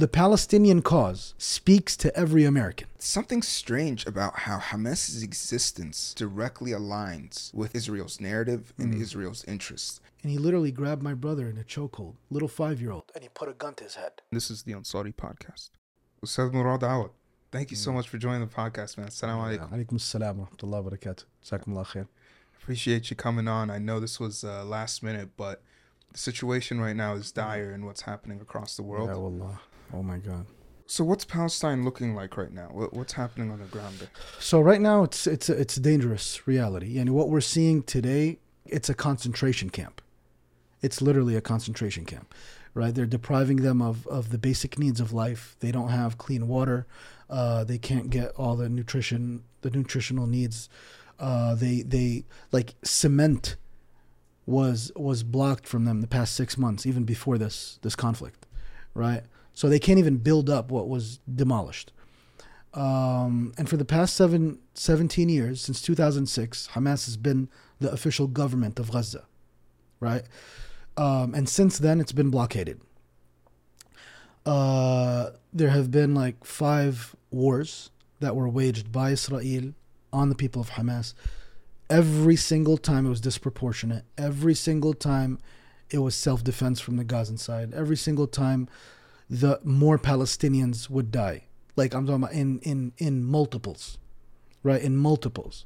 The Palestinian cause speaks to every American. Something strange about how Hamas's existence directly aligns with Israel's narrative and Mm. Israel's interests. And he literally grabbed my brother in a chokehold, little five year old, and he put a gun to his head. This is the Ansari podcast. Ustadh Morad Awad, thank you so much for joining the podcast, man. Assalamu alaikum. Alaikum assalam wa rahmatullahi wa barakatuh. Jazakumullah khair. Appreciate you coming on. I know this was uh, last minute, but the situation right now is dire in what's happening across the world. Ya wallah. Oh my God. So, what's Palestine looking like right now? What's happening on the ground there? So right now it's it's a, it's a dangerous reality, and what we're seeing today, it's a concentration camp. It's literally a concentration camp, right? They're depriving them of of the basic needs of life. They don't have clean water. Uh, they can't get all the nutrition, the nutritional needs. Uh, they they like cement was was blocked from them the past six months, even before this this conflict, right? So they can't even build up what was demolished. Um, and for the past seven, 17 years, since 2006, Hamas has been the official government of Gaza, right? Um, and since then, it's been blockaded. Uh, there have been like five wars that were waged by Israel on the people of Hamas. Every single time it was disproportionate. Every single time it was self defense from the Gazan side. Every single time the more Palestinians would die. Like I'm talking about in in in multiples, right? In multiples,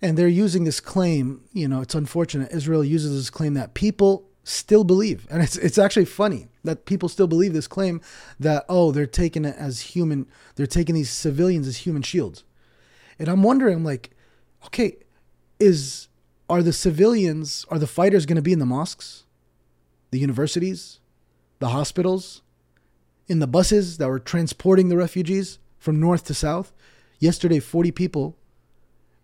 and they're using this claim. You know, it's unfortunate. Israel uses this claim that people still believe, and it's it's actually funny that people still believe this claim that oh they're taking it as human. They're taking these civilians as human shields, and I'm wondering, I'm like, okay, is are the civilians are the fighters going to be in the mosques, the universities, the hospitals? In the buses that were transporting the refugees from north to south. Yesterday, 40 people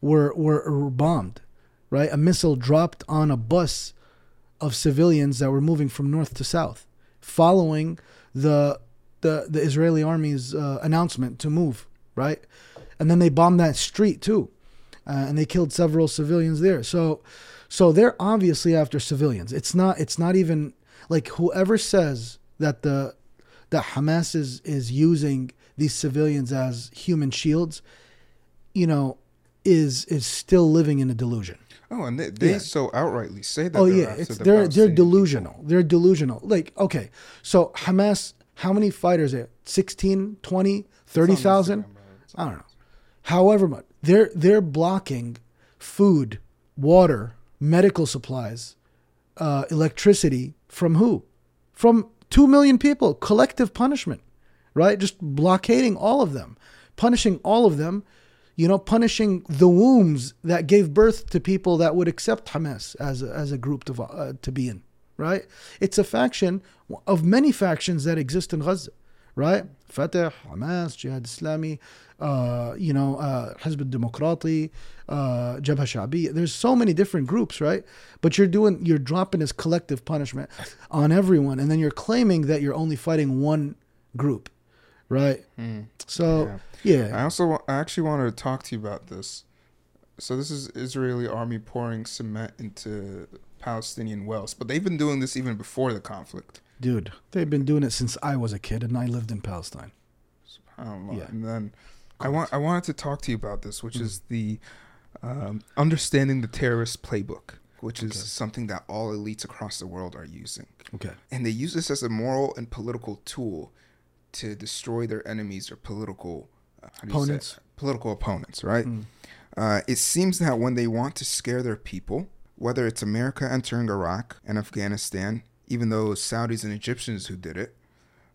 were, were, were bombed, right? A missile dropped on a bus of civilians that were moving from north to south, following the, the, the Israeli army's uh, announcement to move, right? And then they bombed that street too. Uh, and they killed several civilians there. So, so they're obviously after civilians. It's not. It's not even like whoever says that the that Hamas is is using these civilians as human shields, you know, is is still living in a delusion. Oh, and they, they Yeah. so outrightly say that. Oh they're yeah, the they're they're Palestinian delusional. They're delusional. Like okay, so Hamas, how many fighters are 16, 20, people. It's on 30,000? Instagram, bro. It's I don't know. However much they're they're blocking food, water, medical supplies, uh, electricity from who? From two million people. Collective punishment, right? Just blockading all of them, punishing all of them. You know, punishing the wombs that gave birth to people that would accept Hamas as a, as a group to uh, to be in, right? It's a faction of many factions that exist in Gaza, right? Fatah, Hamas, Jihad Islami, uh, you know, uh, Hizb al-Demokrati, uh, Jabha Shabi. There's so many different groups, right? But you're doing, you're dropping this collective punishment on everyone, and then you're claiming that you're only fighting one group, right? So, yeah, I also I actually wanted to talk to you about this. So this is Israeli army pouring cement into Palestinian wells, but they've been doing this even before the conflict. dude, they've been doing it since I was a kid, and I lived in Palestine. SubhanAllah. Yeah. And then I want I wanted to talk to you about this, which Mm. is the um, understanding the terrorist playbook, which is Okay. something that all elites across the world are using, Okay. and they use this as a moral and political tool to destroy their enemies or political uh, how do you say Opponents. political opponents, right? Mm. Uh, it seems that when they want to scare their people, whether it's America entering Iraq and Afghanistan, even though it was Saudis and Egyptians who did it,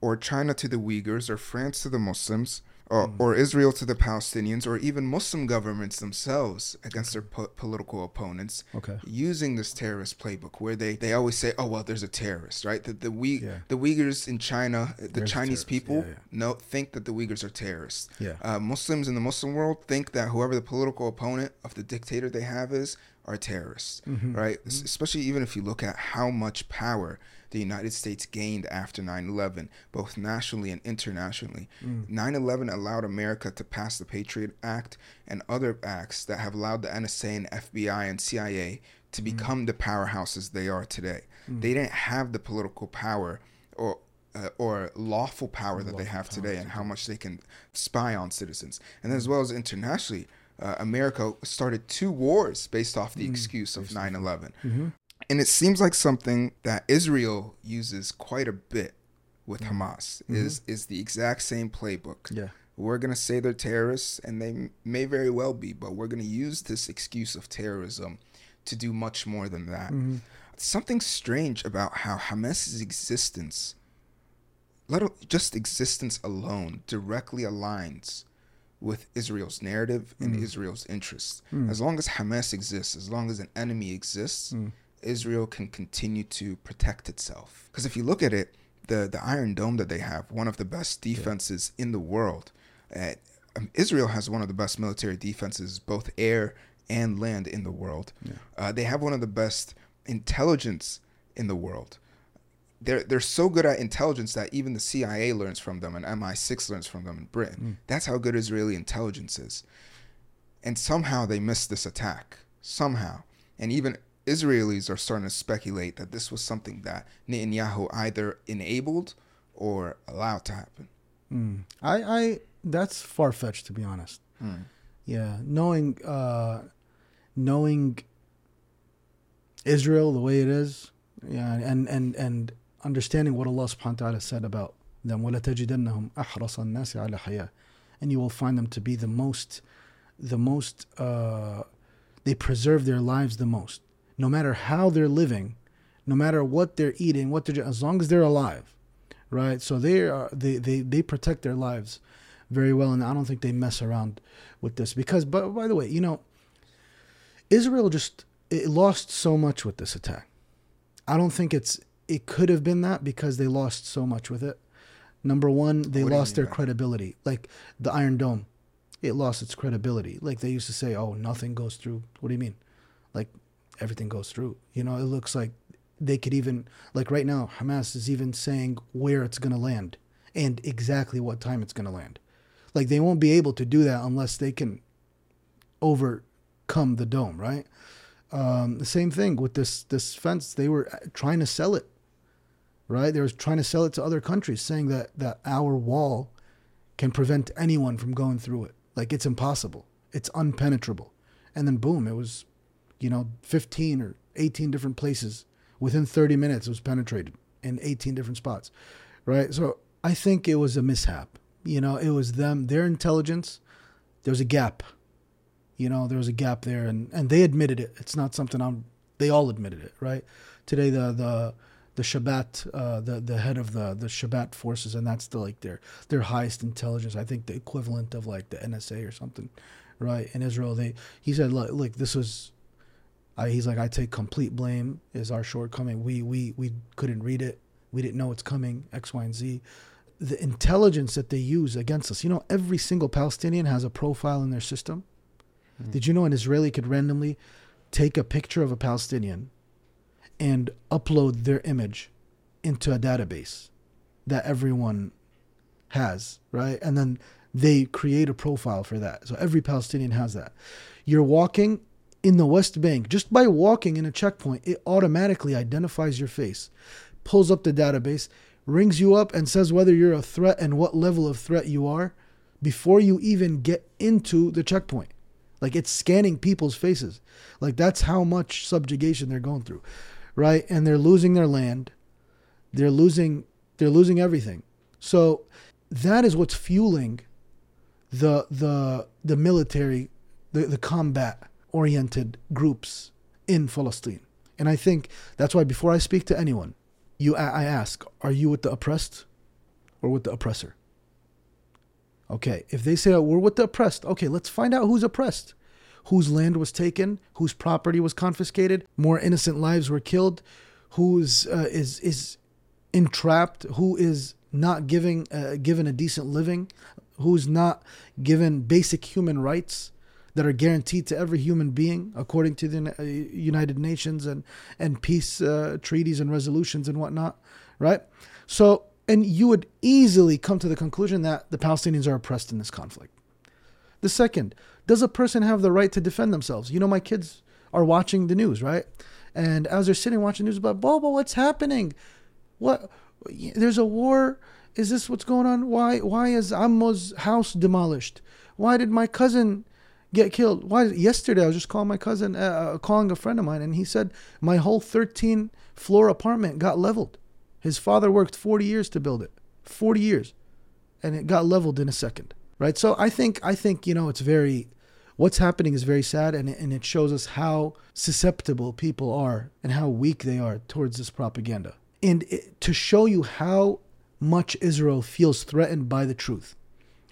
or China to the Uyghurs, or France to the Muslims, or, or Israel to the Palestinians, or even Muslim governments themselves against their po- political opponents, Okay. using this terrorist playbook where they, they always say, oh, well, there's a terrorist, right? The, the, we, Yeah. the Uyghurs in China, the There's Chinese people, Yeah, yeah. no, think that the Uyghurs are terrorists Yeah. uh, Muslims in the Muslim world think that whoever the political opponent of the dictator they have is are terrorists, Mm-hmm. right? Es- Especially even if you look at how much power the United States gained after 9 11, both nationally and internationally. Mm. 9 11 allowed America to pass the Patriot Act and other acts that have allowed the NSA and FBI and CIA to Mm. become the powerhouses they are today. They didn't have the political power or uh, or lawful power that they have today and how much they can spy on citizens. And as well as internationally, uh, America started two wars based off the excuse of 9 11. And it seems like something that Israel uses quite a bit with mm-hmm. Hamas mm-hmm. is is the exact same playbook. Yeah. We're going to say they're terrorists, and they may very well be, but we're going to use this excuse of terrorism to do much more than that. Mm-hmm. Something strange about how Hamas's existence, let just existence alone, directly aligns with Israel's narrative and mm. Israel's interests. Mm. As long as Hamas exists, as long as an enemy exists, mm. Israel can continue to protect itself. Because if you look at it, the the Iron Dome that they have, one of the best defenses in the world. Uh, Israel has one of the best military defenses, both air and land, in the world. Uh, they have one of the best intelligence in the world. They're they're so good at intelligence that even the CIA learns from them, and MI6 learns from them in Britain. That's how good Israeli intelligence is. And somehow they missed this attack. Somehow, and even Israelis are starting to speculate that this was something that Netanyahu either enabled or allowed to happen. I, I that's far fetched to be honest. Yeah, knowing uh, knowing Israel the way it is, yeah, and and and understanding what Allah Subhanahu wa Taala said about them, وَلَتَجِدَنَّهُمْ أَحْرَصَ النَّاسِ عَلَى حَيَاةٍ and you will find them to be the most, the most, uh, they preserve their lives the most, no matter how they're living, no matter what they're eating, what they're as long as they're alive, right? So they are they they they protect their lives very well, and I don't think they mess around with this because. But by the way, you know, Israel just it lost so much with this attack. I don't think it's it could have been that because they lost so much with it. Number one, they What lost their that? credibility. Like the Iron Dome, it lost its credibility. Like they used to say, "Oh, nothing goes through." What do you mean? Like everything goes through. You know, it looks like they could even like right now, Hamas is even saying where it's going to land and exactly what time it's going to land. Like they won't be able to do that unless they can overcome the dome, right? Um, the same thing with this this fence. They were uh, trying to sell it, right? They were trying to sell it to other countries, saying that that our wall can prevent anyone from going through it. Like it's impossible. It's unpenetrable. And then boom, it was, you know, 15 or 18 different places within 30 minutes. It was penetrated in 18 different spots, right? So I think it was a mishap. You know, it was them, their intelligence. There was a gap. You know, there was a gap there, and and they admitted it. It's not something I'm. They all admitted it, right? Today, the the the Shabak, uh, the the head of the the Shabak forces, and that's the like their their highest intelligence. I think the equivalent of like the NSA or something, right? In Israel, they he said, look, look this was. I, he's like, I take complete blame. Is our shortcoming? We we we couldn't read it. We didn't know it's coming. X, Y, and Z. The intelligence that they use against us. You know, every single Palestinian has a profile in their system. Hmm. Did you know an Israeli could randomly take a picture of a Palestinian and upload their image into a database that everyone has, right? And then they create a profile for that. So every Palestinian has that. You're walking in the West Bank, just by walking in a checkpoint, it automatically identifies your face, pulls up the database, rings you up, and says whether you're a threat and what level of threat you are before you even get into the checkpoint. Like it's scanning people's faces. Like that's how much subjugation they're going through, right? And they're losing their land. They're losing. They're losing everything. So that is what's fueling the the the military, the the combat oriented groups in Palestine. And I think that's why before I speak to anyone, you I ask, are you with the oppressed or with the oppressor? Okay, if they say oh, we're with the oppressed, okay, let's find out who's oppressed. Whose land was taken, whose property was confiscated, more innocent lives were killed, who's uh, is is entrapped, who is not giving uh, given a decent living, who's not given basic human rights that are guaranteed to every human being according to the uh, United Nations and and peace uh, treaties and resolutions and whatnot, right? So, and you would easily come to the conclusion that the Palestinians are oppressed in this conflict. The second, does a person have the right to defend themselves? You know, my kids are watching the news, right? And as they're sitting watching news, about Bobo, what's happening? What There's a war. Is this what's going on? Why why is Ammo's house demolished? Why did my cousin get killed? Why yesterday I was just calling my cousin, uh, uh calling a friend of mine, and he said my whole 13 floor apartment got leveled. His father worked 40 years to build it, 40 years, and it got leveled in a second. Right. So I think I think you know it's very what's happening is very sad and, and it shows us how susceptible people are and how weak they are towards this propaganda. And it, to show you how much Israel feels threatened by the truth.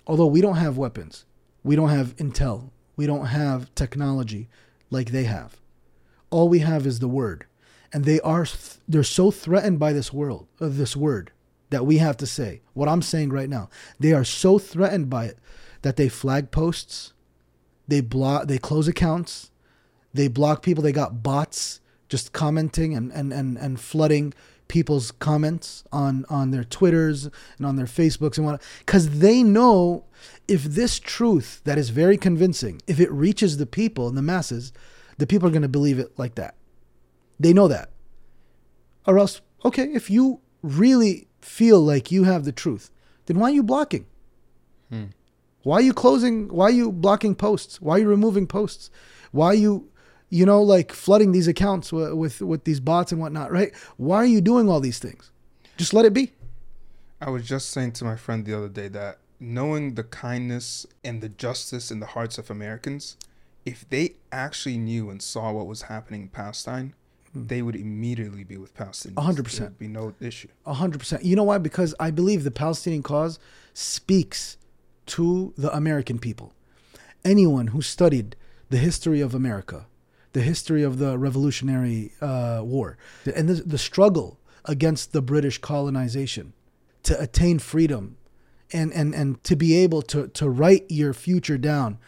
Although we don't have weapons, we don't have intel, we don't have technology like they have. All we have is the word. And they are they're so threatened by this world, of uh, this word that we have to say. What I'm saying right now. They are so threatened by it that they flag posts, they block they close accounts, they block people, they got bots just commenting and and and, and flooding people's comments on on their Twitters and on their Facebooks and what because they know if this truth that is very convincing, if it reaches the people and the masses, the people are going to believe it like that. They know that. Or else, okay, if you really feel like you have the truth, then why are you blocking? Hmm. Why are you closing? Why are you blocking posts? Why are you removing posts? Why are you you know, like flooding these accounts with, with, with these bots and whatnot, right? Why are you doing all these things? Just let it be. I was just saying to my friend the other day that knowing the kindness and the justice in the hearts of Americans, if they actually knew and saw what was happening in Palestine, hmm. they would immediately be with Palestinians. hundred percent. There'd be no issue. hundred percent. You know why? Because I believe the Palestinian cause speaks to the American people. Anyone who studied the history of America, the history of the Revolutionary uh, War and the, the struggle against the British colonization to attain freedom and, and, and to be able to, to write your future down,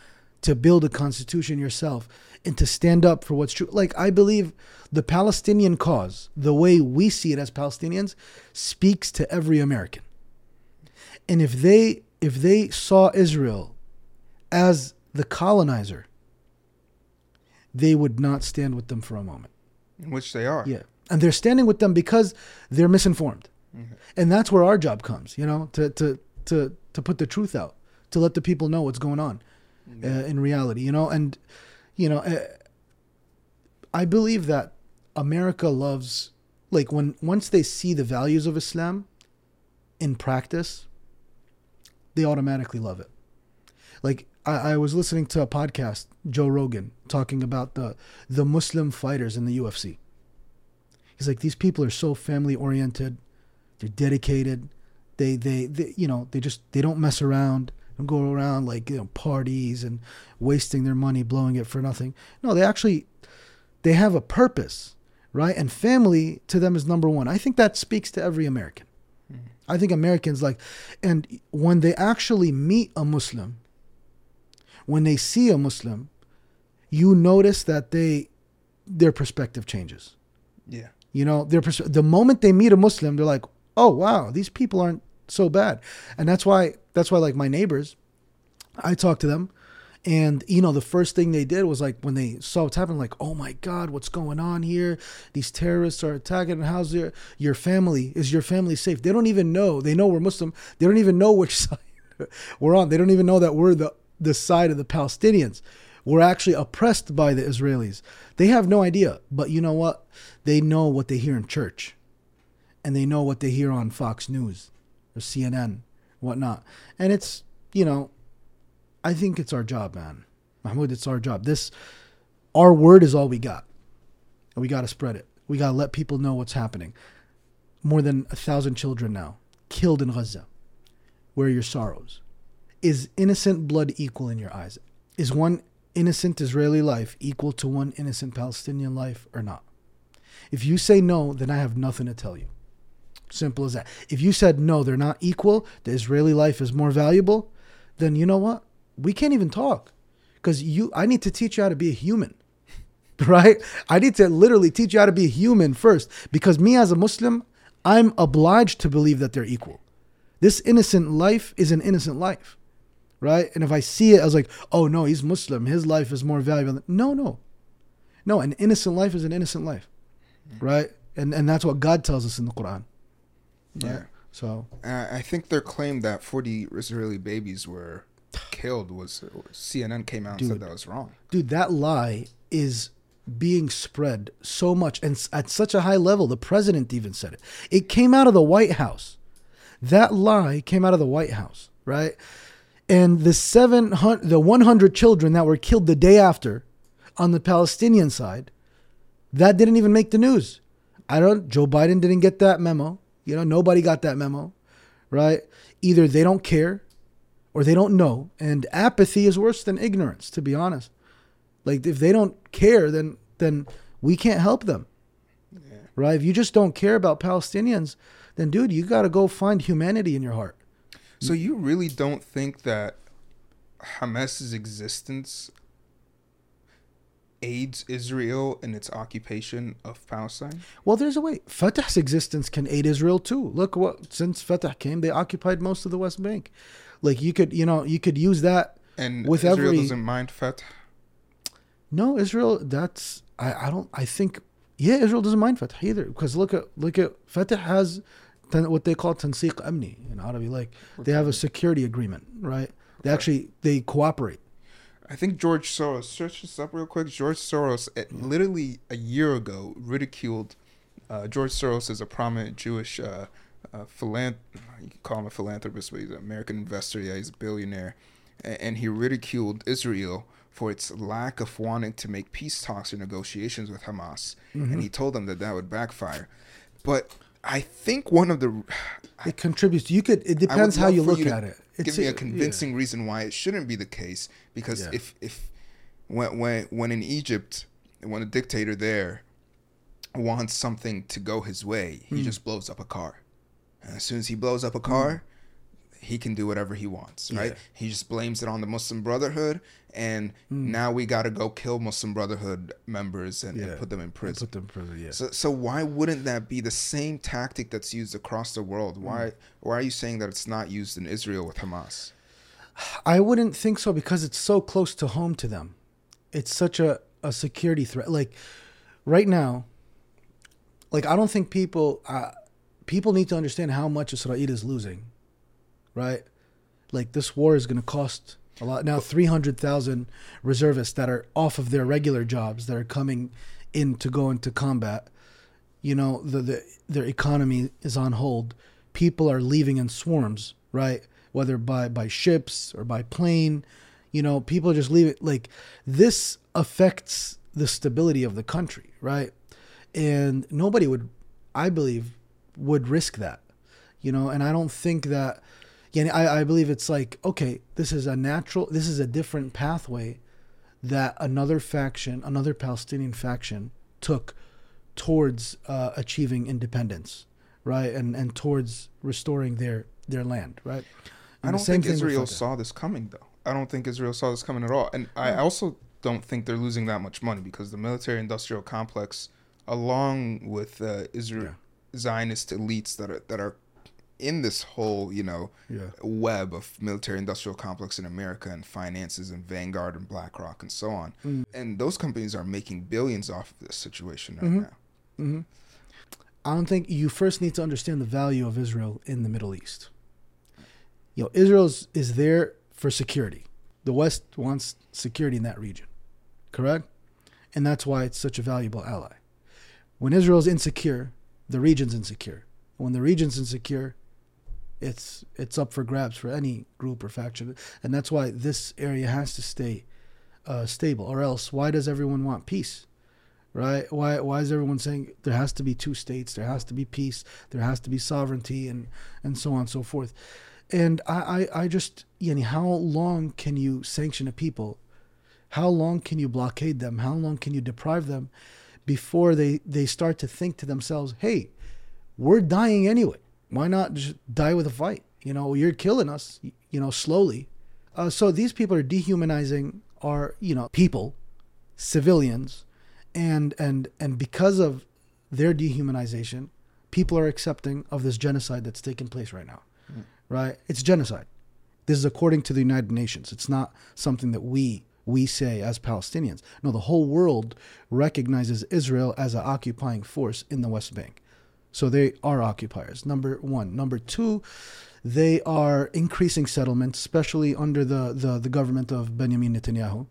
to build a constitution yourself, and to stand up for what's true. Like, I believe the Palestinian cause, the way we see it as Palestinians, speaks to every American. And if they if they saw Israel as the colonizer, they would not stand with them for a moment. Which they are. Yeah. And they're standing with them because they're misinformed. Mm-hmm. And that's where our job comes, you know, to, to, to, to put the truth out, to let the people know what's going on mm-hmm. uh, in reality, you know. And, you know, uh, I believe that America loves, like, when once they see the values of Islam in practice, they automatically love it. Like, I, I was listening to a podcast, Joe Rogan, talking about the the Muslim fighters in the UFC. He's like, these people are so family oriented, they're dedicated, they, they they you know they just they don't mess around and go around like you know parties and wasting their money blowing it for nothing. No, they actually they have a purpose, right? And family to them is number one. I think that speaks to every American. Mm-hmm. I think Americans like, and when they actually meet a Muslim, when they see a Muslim, you notice that they their perspective changes. Yeah. You know, their pers- the moment they meet a Muslim, they're like, "Oh, wow, these people aren't so bad." And that's why that's why like my neighbors, I talk to them and you know the first thing they did was like when they saw what's happening like oh my god what's going on here these terrorists are attacking how's your your family is your family safe they don't even know they know we're muslim they don't even know which side we're on they don't even know that we're the the side of the Palestinians. We're actually oppressed by the Israelis. They have no idea, but you know what? They know what they hear in church, and they know what they hear on Fox News or CNN, whatnot. And it's you know, I think it's our job, man. Mahmoud, it's our job. This, our word is all we got, and we got to spread it. We got to let people know what's happening. More than a thousand children now killed in Gaza. Where are your sorrows? Is innocent blood equal in your eyes? Is one innocent Israeli life equal to one innocent Palestinian life or not? If you say no, then I have nothing to tell you. Simple as that. If you said no, they're not equal, the Israeli life is more valuable, then you know what? We can't even talk. Because you I need to teach you how to be a human. Right? I need to literally teach you how to be a human first. Because me as a Muslim, I'm obliged to believe that they're equal. This innocent life is an innocent life right? And if I see it, I was like, oh no, he's Muslim. His life is more valuable. No, no, no. An innocent life is an innocent life, right? And and that's what God tells us in the Quran. Yeah. So Uh, I think their claim that 40 Israeli babies were killed was CNN came out and said that was wrong. dude, that lie is being spread so much and at such a high level. The president even said it. It came out of the White House. That lie came out of the White House, right? And the seven hundred, the one hundred children that were killed the day after, on the Palestinian side, that didn't even make the news. I don't. Joe Biden didn't get that memo. You know, nobody got that memo, right? Either they don't care, or they don't know. And apathy is worse than ignorance, to be honest. Like if they don't care, then then we can't help them. Right? If you just don't care about Palestinians, then dude, you got to go find humanity in your heart. So you really don't think that Hamas's existence aids Israel in its occupation of Palestine? Well, there's a way. Fatah's existence can aid Israel too. Look what since Fatah came, they occupied most of the West Bank. Like you could, you know, you could use that. And With Israel every- doesn't mind Fatah. No, Israel. That's I. I don't. I think yeah, Israel doesn't mind Fatah either because look at look at Fatah has what they call tansiq amni in Arabic. Like they have a security agreement, right? They actually they cooperate. I think George Soros, search this up real quick. George Soros, eh, literally a year ago, ridiculed. Uh, George Soros is a prominent Jewish uh, uh, philanth- You can call him a philanthropist, but he's an American investor. Yeah, he's a billionaire. A- And he ridiculed Israel for its lack of wanting to make peace talks or negotiations with Hamas. And he told them that that would backfire. But I think one of the. It contributes. You could. It depends how you look to at it. Give me a yeah. convincing reason why it shouldn't be the case. Because Yeah. if if when when when in Egypt, when a dictator there wants something to go his way, he Hmm. just blows up a car. And as soon as he blows up a car, he can do whatever he wants, right? Yeah. He just blames it on the Muslim Brotherhood, and Hmm. now we got to go kill Muslim Brotherhood members and, and put them in prison. Put them in prison. Yeah. So, so why wouldn't that be the same tactic that's used across the world? Why why are you saying that it's not used in Israel with Hamas? I wouldn't think so because it's so close to home to them. It's such a, a security threat. Like right now, like I don't think people uh, people need to understand how much Israel is losing, right? Like this war is going to cost a lot. Now, three hundred thousand reservists that are off of their regular jobs that are coming in to go into combat. You know, the, the their economy is on hold. People are leaving in swarms, right? Whether by by ships or by plane. You know, people just leave it. Like this affects the stability of the country, right? And nobody would, I believe, would risk that. You know, and I don't think that. Yeah, I, I believe it's like okay, this is a natural, this is a different pathway that another faction, another Palestinian faction, took towards uh, achieving independence, right, and and towards restoring their their land, right. I And don't the same think Israel saw this coming though. I don't think Israel saw this coming at all. And I also don't think they're losing that much money because the military industrial complex along with uh, Israel Zionist elites that are that are in this whole, you know, Yeah. web of military industrial complex in America and finances and Vanguard and BlackRock and so on. Mm. And those companies are making billions off of this situation right Mhm. now. hmm I don't think you first need to understand the value of Israel in the Middle East. You know, Israel is there for security. The West wants security in that region, correct? And that's why it's such a valuable ally. When Israel's insecure, the region's insecure. When the region's insecure, it's it's up for grabs for any group or faction, and that's why this area has to stay uh, stable. Or else, why does everyone want peace? right? Why why is everyone saying there has to be two states, there has to be peace, there has to be sovereignty, and and so on and so forth. And I I, I just know how long can you sanction a people? How long can you blockade them? How long can you deprive them before they they start to think to themselves, hey, we're dying anyway. Why not just die with a fight? You know, you're killing us. You know, slowly. Uh, so these people are dehumanizing our you know people, civilians and and and because of their dehumanization, people are accepting of this genocide that's taking place right now. Right? It's genocide. This is according to the United Nations. It's not something that we we say as Palestinians. No, the whole world recognizes Israel as an occupying force in the West Bank. So they are occupiers. Number one. Number two, they are increasing settlements, especially under the, the, the government of Benjamin Netanyahu.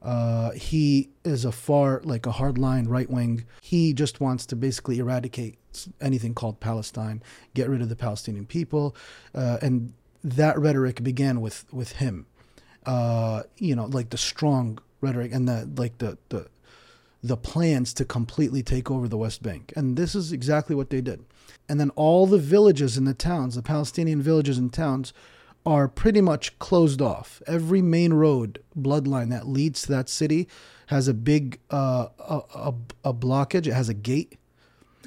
Uh, he is a far, like a hardline right wing. He just wants to basically eradicate anything called Palestine, get rid of the Palestinian people, uh, and that rhetoric began with with him. Uh, you know, like the strong rhetoric and the like the the the plans to completely take over the West Bank, and this is exactly what they did. And then all the villages and the towns, the Palestinian villages and towns, are pretty much closed off. Every main road bloodline that leads to that city has a big uh, a, a, a blockage. It has a gate,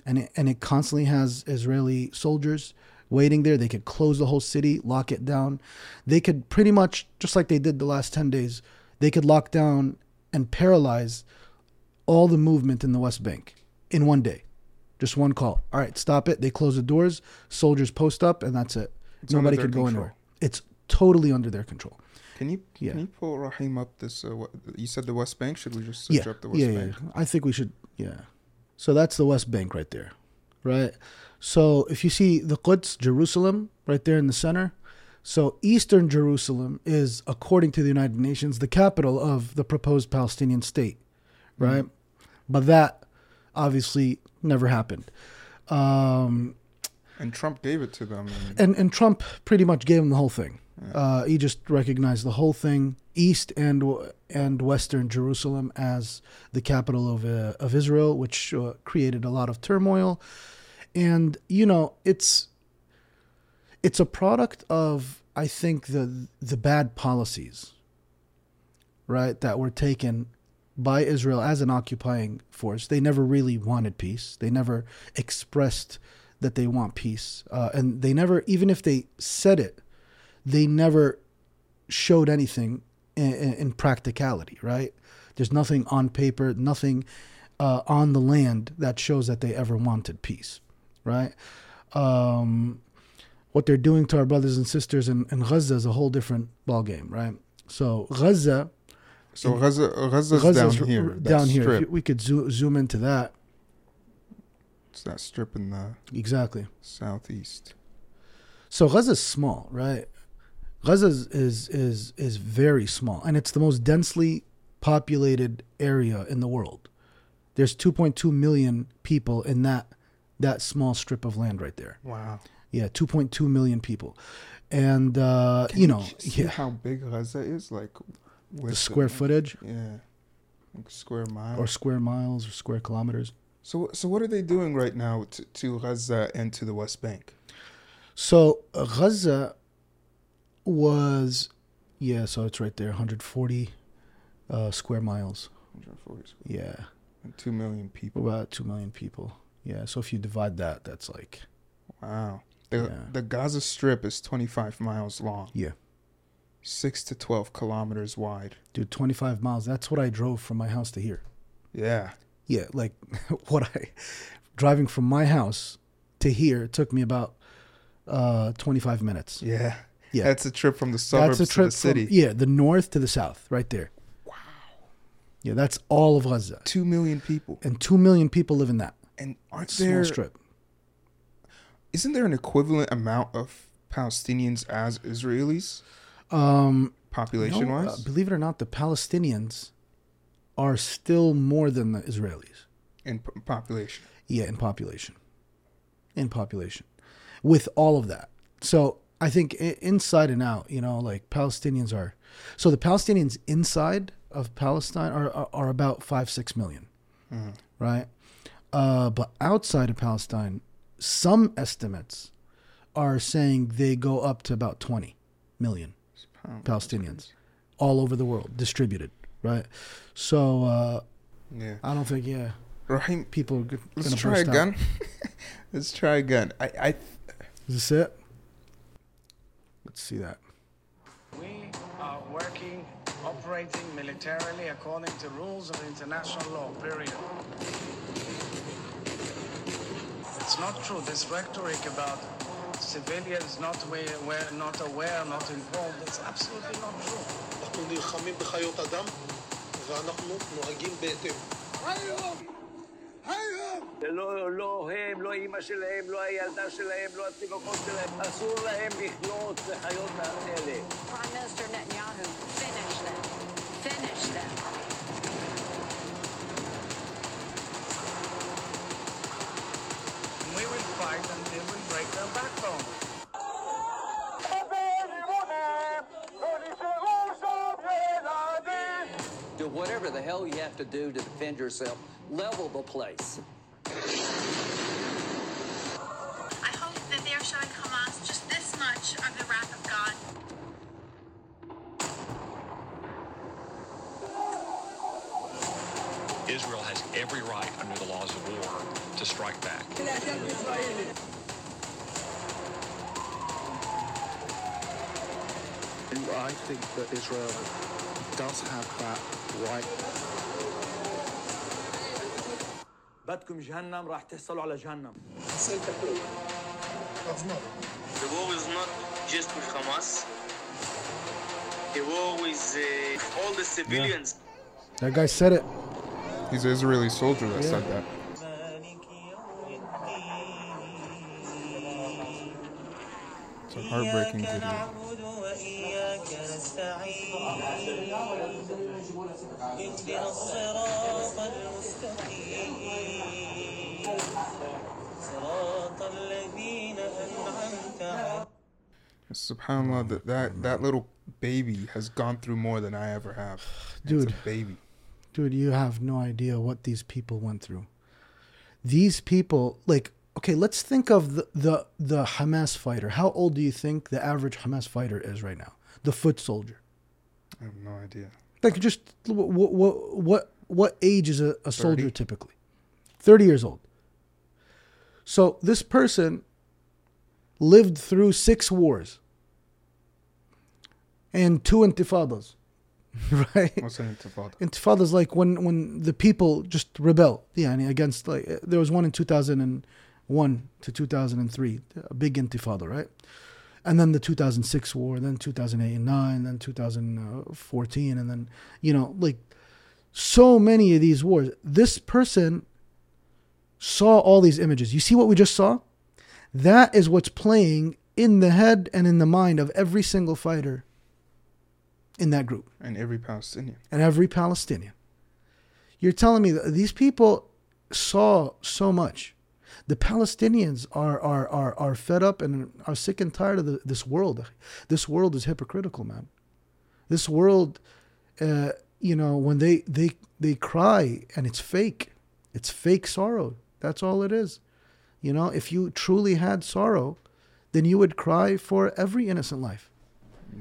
and it, and it constantly has Israeli soldiers waiting there. They could close the whole city, lock it down. They could pretty much just like they did the last ten days. They could lock down and paralyze all the movement in the West Bank in one day. Just one call. All right, stop it. They close the doors. Soldiers post up, and that's it. It's Nobody could go control. anywhere. It's totally under their control. Can you Yeah. can you pull Rahim up this? Uh, what, you said the West Bank. Should we just search yeah, up the West yeah, Bank? yeah. I think we should. Yeah. So that's the West Bank right there, right? So if you see the Quds, Jerusalem, right there in the center. So Eastern Jerusalem is, according to the United Nations, the capital of the proposed Palestinian state, right? But that obviously never happened. Um, And Trump gave it to them. And, and Trump pretty much gave him the whole thing. Uh, he just recognized the whole thing, East and and Western Jerusalem, as the capital of uh, of Israel, which uh, created a lot of turmoil. And you know, it's it's a product of I think the the bad policies, right, that were taken by Israel as an occupying force. They never really wanted peace. They never expressed that they want peace, uh, and they never, even if they said it, they never showed anything in, in, practicality. Right? There's nothing on paper, nothing uh, on the land that shows that they ever wanted peace. Right? Um, what they're doing to our brothers and sisters in, in Gaza is a whole different ballgame, right? So Gaza, so Gaza, Gaza's Gaza's down here. r- that down here. If you- we could zo- zoom into that It's that strip in the exactly. southeast. So Gaza's small, right? Gaza is, is is is very small, and it's the most densely populated area in the world. There's 2.2 million people in that that small strip of land right there. Wow. Yeah, 2.2 million people, and uh, Can you know, see yeah, how big Gaza is, like with the square footage Yeah, like square mile. or square miles or square kilometers. so, so what are they doing right now to, to Gaza and to the West Bank? So uh, Gaza was, yeah, so it's right there, 140 uh, square miles. 140 square- Yeah, and two million people. about two million people. Yeah, so if you divide that, that's like Wow. The Yeah. the Gaza Strip is 25 miles long. Yeah. Six to 12 kilometers wide. dude, 25 miles. That's what I drove from my house to here. Yeah. Yeah, like what I driving from my house to here took me about uh 25 minutes. Yeah. Yeah. That's a trip from the suburbs That's a to the city. from yeah, the north to the south, right there. Wow. Yeah, that's all of Gaza, Two million people. and two million people live in that And aren't small there strip. isn't there an equivalent amount of Palestinians as Israelis Um, population no, uh, wise believe it or not, the Palestinians are still more than the Israelis. in p- population? Yeah, in population. In population. With all of that. So I think i- inside and out, you know, like Palestinians are. So the Palestinians inside of Palestine are, are, are about five, six million, Mhm. right? Uh, but outside of Palestine, some estimates are saying they go up to about 20 million Palestinians all over the world, distributed, right? So uh, Yeah. I don't think, yeah, Rahim, people are g- let's try burst out. again. let's try again. I, I Is this it? Let's see that. We are working, operating militarily according to rules of international law, period. It's not true. This rhetoric about civilians not aware, aware- not aware, not involved, it's absolutely not true. אנחנו נלחמים בחיות אדם ואנחנו נוהגים בהתאם. היום, היום, לא, לא הם, לא אימא שלהם, לא הילדה שלהם, לא התינוקות שלהם, אסור להם לחיות בחיות האלה. Prime Minister Netanyahu, finish them. Finish them. We will fight until whatever the hell you have to do to defend yourself. Level the place. I hope that they are showing Hamas just this much of the wrath of God. Israel has every right under the laws of war to strike back. I think that Israel does have that right. بدكم جهنم راح تحصلوا على جهنم. The war is not just with Hamas. The war is uh, all the civilians. That guy said it. He's an Israeli soldier that said that. It's a heartbreaking video. Subhanallah, that, that that little baby has gone through more than I ever have. Dude. it's a baby. Dude, you have no idea what these people went through. These people, like, okay, let's think of the, the, the Hamas fighter. How old do you think the average Hamas fighter is right now? The foot soldier. I have no idea. Like, just what, what, what, what age is a, a soldier 30? typically? 30 years old. So this person lived through six wars and two intifadas, right? What's an intifada? Intifada is like when when the people just rebel, yeah, and against like there was one in two thousand and one to two thousand and three, a big intifada, right? And then the two thousand six war, then two thousand eight and nine, then two thousand fourteen, and then you know like so many of these wars. This person saw all these images. You see what we just saw? That is what's playing in the head and in the mind of every single fighter in that group And every Palestinian. and every Palestinian. You're telling me that these people saw so much. The Palestinians are are are, are fed up and are sick and tired of the, this world. This world is hypocritical, man. This world, uh, you know, when they they they cry and it's fake, it's fake sorrow. That's all it is. You know, if you truly had sorrow, then you would cry for every innocent life.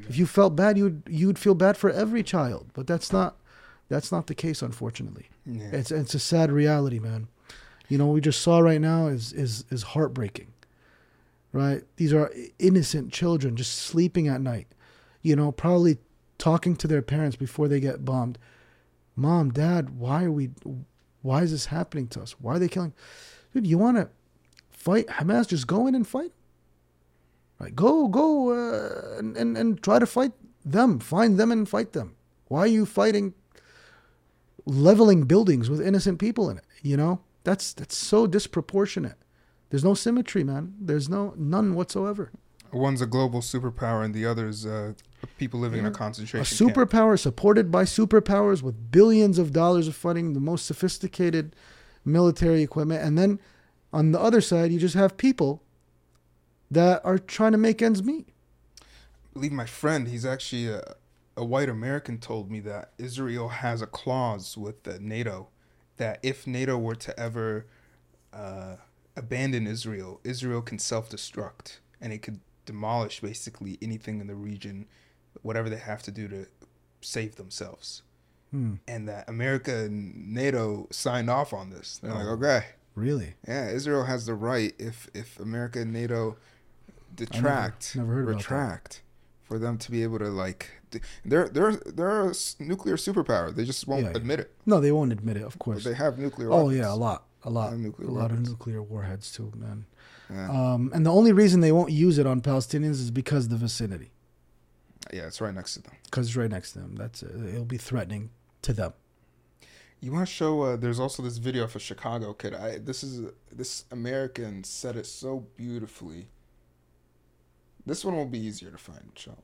If you felt bad, you'd you'd feel bad for every child. But that's not that's not the case, unfortunately. Yeah. It's it's a sad reality, man. You know, what we just saw right now is is is heartbreaking. Right? These are innocent children just sleeping at night. You know, probably talking to their parents before they get bombed. Mom, Dad, why are we? Why is this happening to us? Why are they killing? Dude, you want to fight Hamas? Just go in and fight. Right? Go, go, uh, and, and and try to fight them. Find them and fight them. Why are you fighting? Leveling buildings with innocent people in it. You know that's that's so disproportionate. There's no symmetry, man. There's no none whatsoever. One's a global superpower, and the other's uh, people living in a concentration. A superpower supported by superpowers with billions of dollars of funding, the most sophisticated military equipment, and then on the other side, you just have people that are trying to make ends meet. I believe my friend, he's actually a, a white American, told me that Israel has a clause with NATO that if NATO were to ever uh, abandon Israel, Israel can self destruct and it could demolish basically anything in the region, whatever they have to do to save themselves. And that America and NATO signed off on this. They're like, Oh. okay, Really? yeah, Israel has the right if if America and NATO detract, never that. retract, for them to be able to like, they're they're they're a nuclear superpower. They just won't Yeah, yeah. admit it. No, they won't admit it, of But course. they have nuclear. Oh weapons. yeah, a lot, a lot, of nuclear a lot of nuclear warheads too, man. Yeah. Um, and the only reason they won't use it on Palestinians is because of the vicinity, yeah, it's right next to them. because it's right next to them. That's it. it'll be threatening to them. You want to show? Uh, there's also this video of a Chicago kid. I this is this American said it so beautifully. This one will be easier to find, inshallah.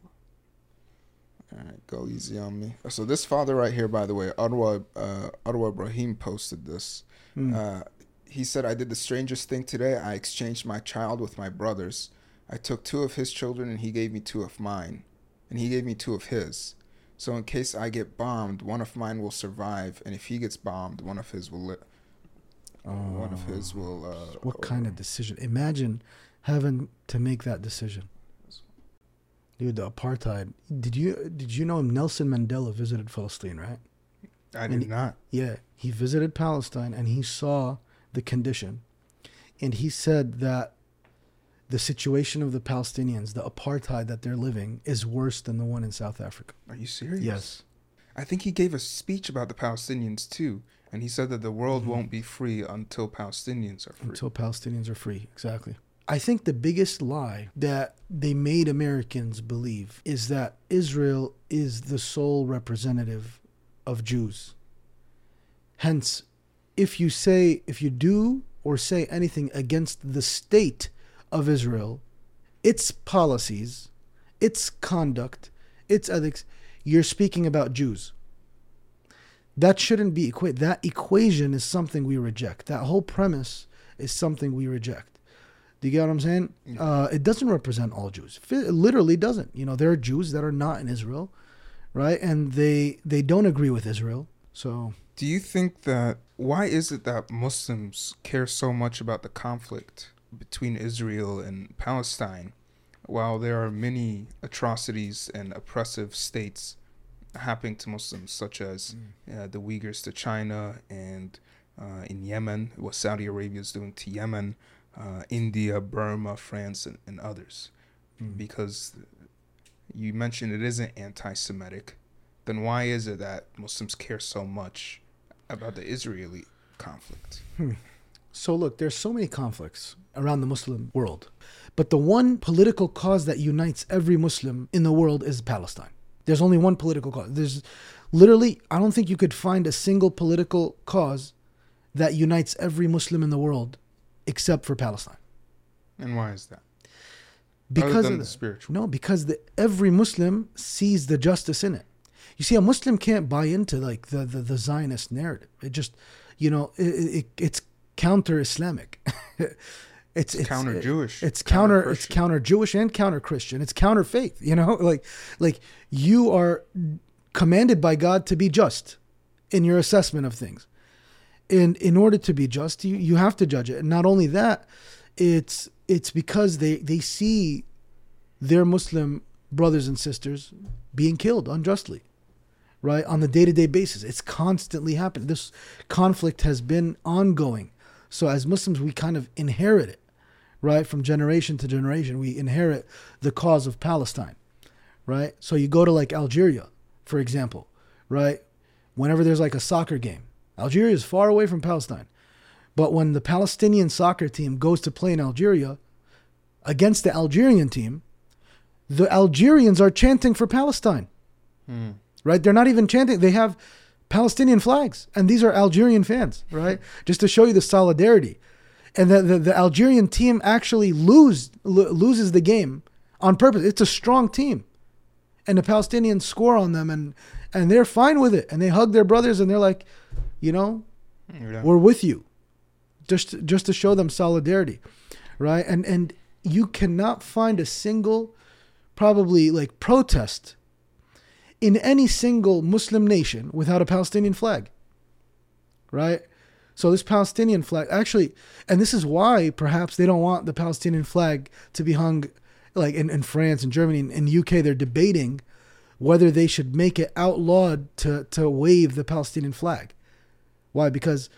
All right, go easy on me. So this father right here, by the way, Arwa uh, posted this. Mm. Uh, he said, "I did the strangest thing today. I exchanged my child with my brother's. I took two of his children, and he gave me two of mine, and he gave me two of his. So in case I get bombed, one of mine will survive, and if he gets bombed, one of his will li- one of his will. Uh, What kind of decision? Imagine having to make that decision. Dude, the apartheid. Did you did you know Nelson Mandela visited Palestine, right? I did he- not. Yeah, he visited Palestine and he saw the condition. And he said that the situation of the Palestinians, the apartheid that they're living, is worse than the one in South Africa. Are you serious? Yes. I think he gave a speech about the Palestinians too, and he said that the world mm-hmm. won't be free until Palestinians are free. Until Palestinians are free. Exactly. I think the biggest lie that they made Americans believe is that Israel is the sole representative of Jews. Hence, if you say, if you do or say anything against the state of Israel, its policies, its conduct, its ethics, you're speaking about Jews. That shouldn't be equated. That equation is something we reject. That whole premise is something we reject. Do you get what I'm saying? Uh, it doesn't represent all Jews. It literally doesn't. You know, there are Jews that are not in Israel, right? And they they don't agree with Israel. So Do you think that why is it that Muslims care so much about the conflict between Israel and Palestine, while there are many atrocities and oppressive states happening to Muslims, such as uh, the Uyghurs to China and uh, in Yemen, what Saudi Arabia is doing to Yemen, uh, India, Burma, France, and, and others, because you mentioned it isn't anti-Semitic. Then why is it that Muslims care so much about the Israeli conflict? So look, there's so many conflicts around the Muslim world. But the one political cause that unites every Muslim in the world is Palestine. There's only one political cause. There's literally I don't think you could find a single political cause that unites every Muslim in the world except for Palestine. And why is that? Because of the the- spiritual. No, because the, every Muslim sees the justice in it. You see, a Muslim can't buy into like the the, the Zionist narrative. It just, you know, it, it, it's counter Islamic. it's, it's counter-Jewish, It's counter. It's counter Jewish and counter Christian. It's counter faith. You know, like like you are commanded by God to be just in your assessment of things. And in order to be just, you, you have to judge it. And not only that, it's it's because they, they see their Muslim brothers and sisters being killed unjustly, right? On the day to day basis. It's constantly happening. This conflict has been ongoing. So as Muslims, we kind of inherit it, right? From generation to generation, we inherit the cause of Palestine, right? So you go to like Algeria, for example, right? Whenever there's like a soccer game, Algeria is far away from Palestine. But when the Palestinian soccer team goes to play in Algeria against the Algerian team, the Algerians are chanting for Palestine. Hmm. Right? They're not even chanting. They have Palestinian flags. And these are Algerian fans, right? Just to show you the solidarity. And the, the, the Algerian team actually lose, lo- loses the game on purpose. It's a strong team. And the Palestinians score on them and, and they're fine with it. And they hug their brothers and they're like, you know, Yeah. we're with you. Just just to show them solidarity right? And and you cannot find a single probably like protest in any single muslim nation without a palestinian flag right? So this palestinian flag actually and this is why perhaps they don't want the palestinian flag to be hung like in, in france and germany and in uk they're debating whether they should make it outlawed to to wave the palestinian flag why? Because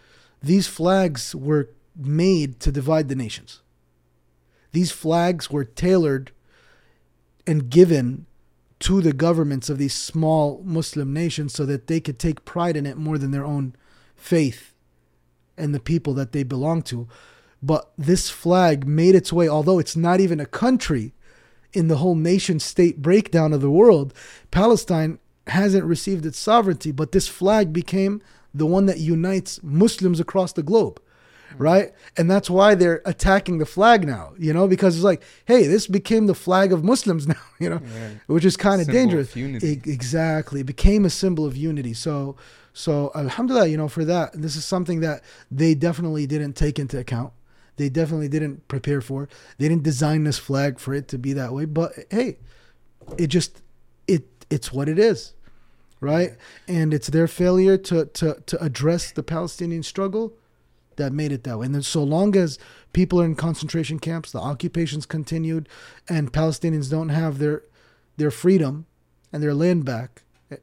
these flags were made to divide the nations. These flags were tailored and given to the governments of these small Muslim nations so that they could take pride in it more than their own faith and the people that they belong to. But this flag made its way, although it's not even a country in the whole nation state breakdown of the world, Palestine hasn't received its sovereignty, but this flag became the one that unites Muslims across the globe. Right. And that's why they're attacking the flag now, you know, because it's like, hey, this became the flag of Muslims now, you know, which is kind of dangerous. exactly. It became a symbol of unity. So, so Alhamdulillah, you know, for that, this is something that they definitely didn't take into account. They definitely didn't prepare for. They didn't design this flag for it to be that way. But hey, it just it it's what it is, right? And it's their failure to to to address the Palestinian struggle that made it that way. And then so long as people are in concentration camps, the occupations continued, and Palestinians don't have their their freedom and their land back,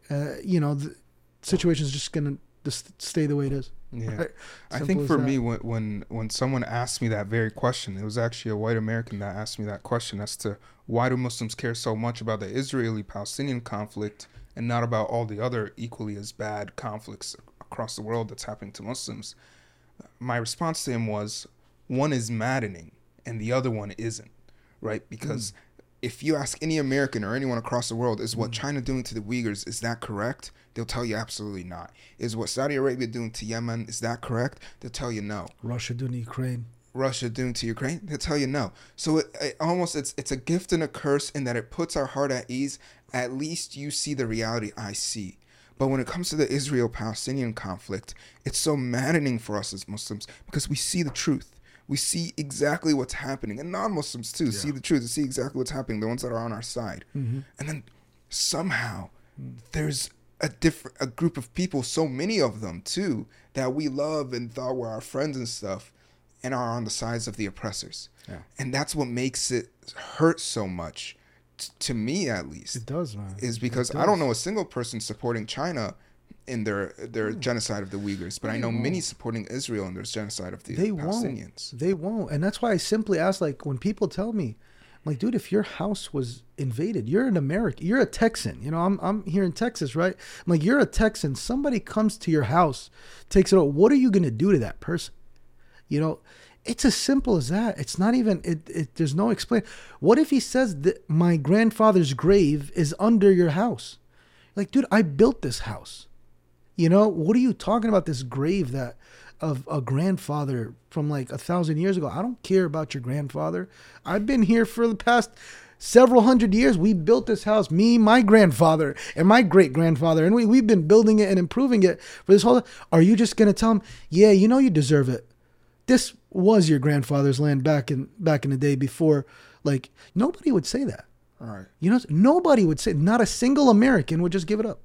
uh, you know, the situation is just gonna just stay the way it is. Yeah. Right? I think for that. me, when, when when someone asked me that very question, it was actually a white American that asked me that question as to why do Muslims care so much about the Israeli-Palestinian conflict and not about all the other equally as bad conflicts across the world that's happening to Muslims. My response to him was, one is maddening and the other one isn't, right? Because hmm. if you ask any American or anyone across the world, is what hmm. China doing to the Uyghurs, is that correct? They'll tell you absolutely not. Is what Saudi Arabia doing to Yemen, is that correct? They'll tell you no. Russia doing Ukraine. Russia doing to Ukraine, they'll tell you no. So it, it almost it's it's a gift and a curse in that it puts our heart at ease. At least you see the reality I see. But when it comes to the Israel-Palestinian conflict, it's so maddening for us as Muslims because we see the truth. We see exactly what's happening, and non-Muslims too see the truth. and see exactly what's happening. The ones that are on our side, mm-hmm. and then somehow mm. there's a different a group of people, so many of them too, that we love and thought were our friends and stuff, and are on the sides of the oppressors. Yeah. And that's what makes it hurt so much, t- to me at least. It does, man. Is because I don't know a single person supporting China in their their hmm. genocide of the Uyghurs, but I know many supporting Israel in their genocide of the they Palestinians. won't. They won't. And that's why I simply ask, like, when people tell me, I'm like, dude, if your house was invaded, you're an American, you're a Texan. You know, I'm I'm here in Texas, right? I'm like, you're a Texan. Somebody comes to your house, takes it out. What are you gonna do to that person? You know, it's as simple as that. It's not even. It. it there's no explain. What if he says that my grandfather's grave is under your house? Like, dude, I built this house. You know, what are you talking about? This grave that of a grandfather from like a thousand years ago. I don't care about your grandfather. I've been here for the past several hundred years. We built this house, me, my grandfather, and my great grandfather, and we, we've been building it and improving it for this whole. Are you just gonna tell him, yeah, you know you deserve it? This was your grandfather's land back in back in the day before. Like nobody would say that. All right. You know, nobody would say. Not a single American would just give it up.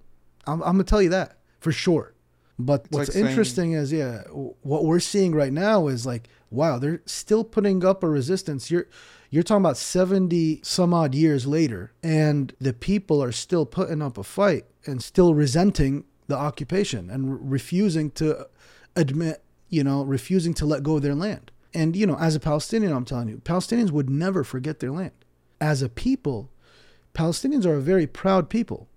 I'm, I'm gonna tell you that for sure. But what's like saying- interesting is, yeah, what we're seeing right now is like, wow, they're still putting up a resistance. You're you're talking about 70 some odd years later, and the people are still putting up a fight and still resenting the occupation and re- refusing to admit, you know, refusing to let go of their land. And you know, as a Palestinian, I'm telling you, Palestinians would never forget their land. As a people, Palestinians are a very proud people.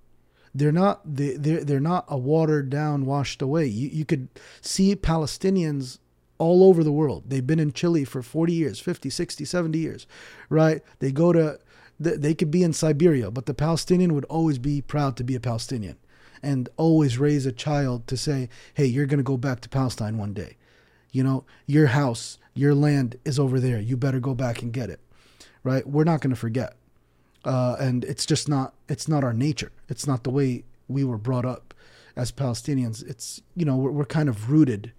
They're not they they're, they're not a watered down washed away. You, you could see palestinians all over the world. They've been in chile for 40 years 50 60 70 years right? They go to they, they could be in siberia but the palestinian would always be proud to be a palestinian and always raise a child to say hey you're going to go back to palestine one day. You know your house your land is over there. You better go back and get it. Right? We're not going to forget. Uh, and it's just not it's not our nature. It's not the way we were brought up as palestinians. It's you know we're, we're kind of rooted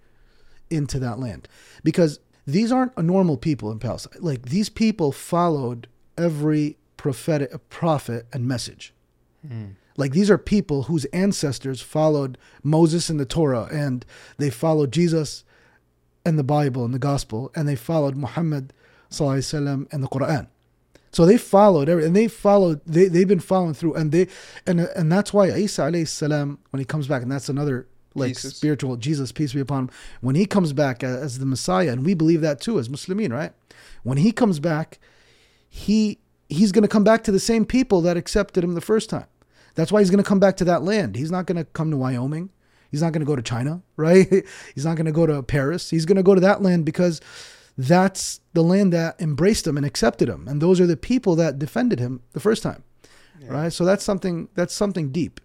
into that land. Because these aren't a normal people in palestine. Like these people followed every prophetic prophet and message like these are people whose ancestors followed moses and the torah and they followed jesus and the bible and the gospel and they followed muhammad sallallahu alaihi wasallam and the quran so they followed and they followed. They they've been following through, and they and and that's why Isa alayhi salam when he comes back, and that's another like Jesus. spiritual Jesus peace be upon him. When he comes back as, as the Messiah, and we believe that too as Muslimin, right? When he comes back, he he's going to come back to the same people that accepted him the first time. That's why he's going to come back to that land. He's not going to come to Wyoming. He's not going to go to China, right? He's not going to go to Paris. He's going to go to that land because that's the land that embraced him and accepted him and those are the people that defended him the first time right so that's something that's something deep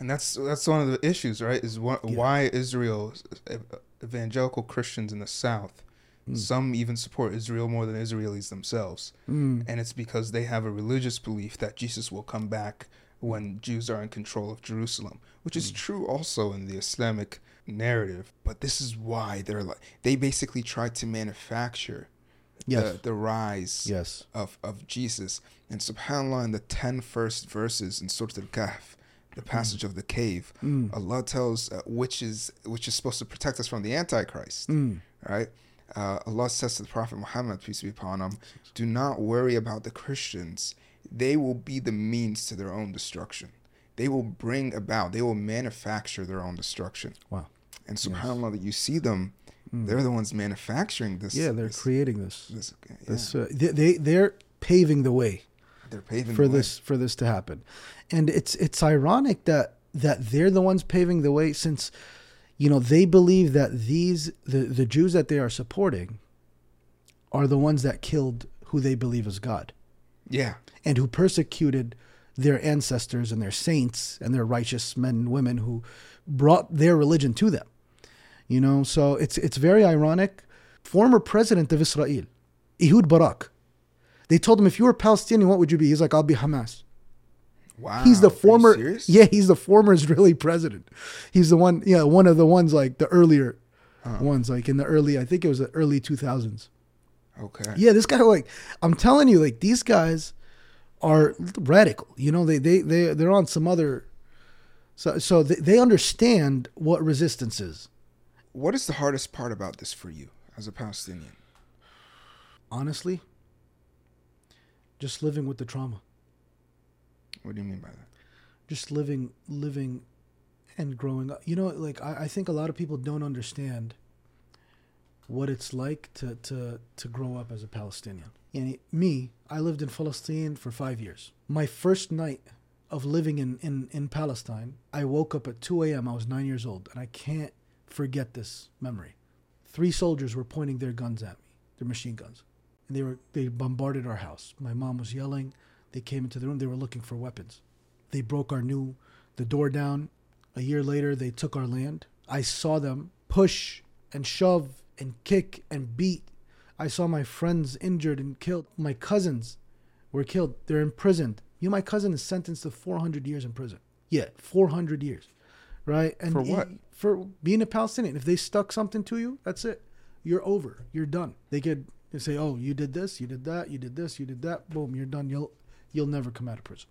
And that's that's one of the issues, right? Is wh- why Israel, evangelical Christians in the South, some even support Israel more than Israelis themselves, Mm. and it's because they have a religious belief that Jesus will come back when Jews are in control of Jerusalem, which Mm. is true also in the Islamic narrative. But this is why they're like they basically tried to manufacture Yes. the, the rise Yes. of, of Jesus. And subhanAllah, in the ten first verses in Surah Al-Kahf, the passage of the cave, Mm. Allah tells uh, which is which is supposed to protect us from the Antichrist, Mm. right? Uh, Allah says to the Prophet Muhammad, peace be upon him, do not worry about the Christians. They will be the means to their own destruction. They will bring about, they will manufacture their own destruction. Wow. And subhanAllah, that you see them, they're the ones manufacturing this. Mm. Yeah, they're this, creating this. this yeah, This uh, they, they they're paving the way they're paving for the this for this to happen, and it's it's ironic that that they're the ones paving the way since, you know, they believe that these the the Jews that they are supporting, are the ones that killed who they believe is God, Yeah. and who persecuted their ancestors and their saints and their righteous men and women who brought their religion to them. You know, so it's it's very ironic. Former president of Israel, Ehud Barak, they told him if you were Palestinian, what would you be? He's like, I'll be Hamas. Wow. He's the Are you former, serious? yeah, he's the former Israeli president. He's the one, yeah, one of the ones like the earlier uh-huh. ones, like in the early, I think it was the early two thousands. Okay. Yeah, this guy like I'm telling you, like these guys are radical. You know, they they they they're on some other. So so they, they understand what resistance is. What is the hardest part about this for you as a Palestinian? Honestly, just living with the trauma, What do you mean by that? just living living, and growing up. You know, like I, I think a lot of people don't understand what it's like to to to grow up as a Palestinian. And me, I lived in Palestine for five years. My first night of living in, in, in Palestine, I woke up at 2 a.m. I was nine years old, and I can't forget this memory. Three soldiers were pointing their guns at me, their machine guns, and they were they bombarded our house. My mom was yelling. They came into the room. They were looking for weapons. They broke our new the door down. A year later, they took our land. I saw them push and shove and kick and beat. I saw my friends injured and killed. My cousins were killed. They're imprisoned. You know, my cousin is sentenced to 400 years in prison. Yeah, 400 years, right? And For what? he- for being a Palestinian. If they stuck something to you, that's it. You're over. You're done. They could they say, "Oh, you did this, you did that, you did this, you did that." Boom, you're done. You'll you'll never come out of prison.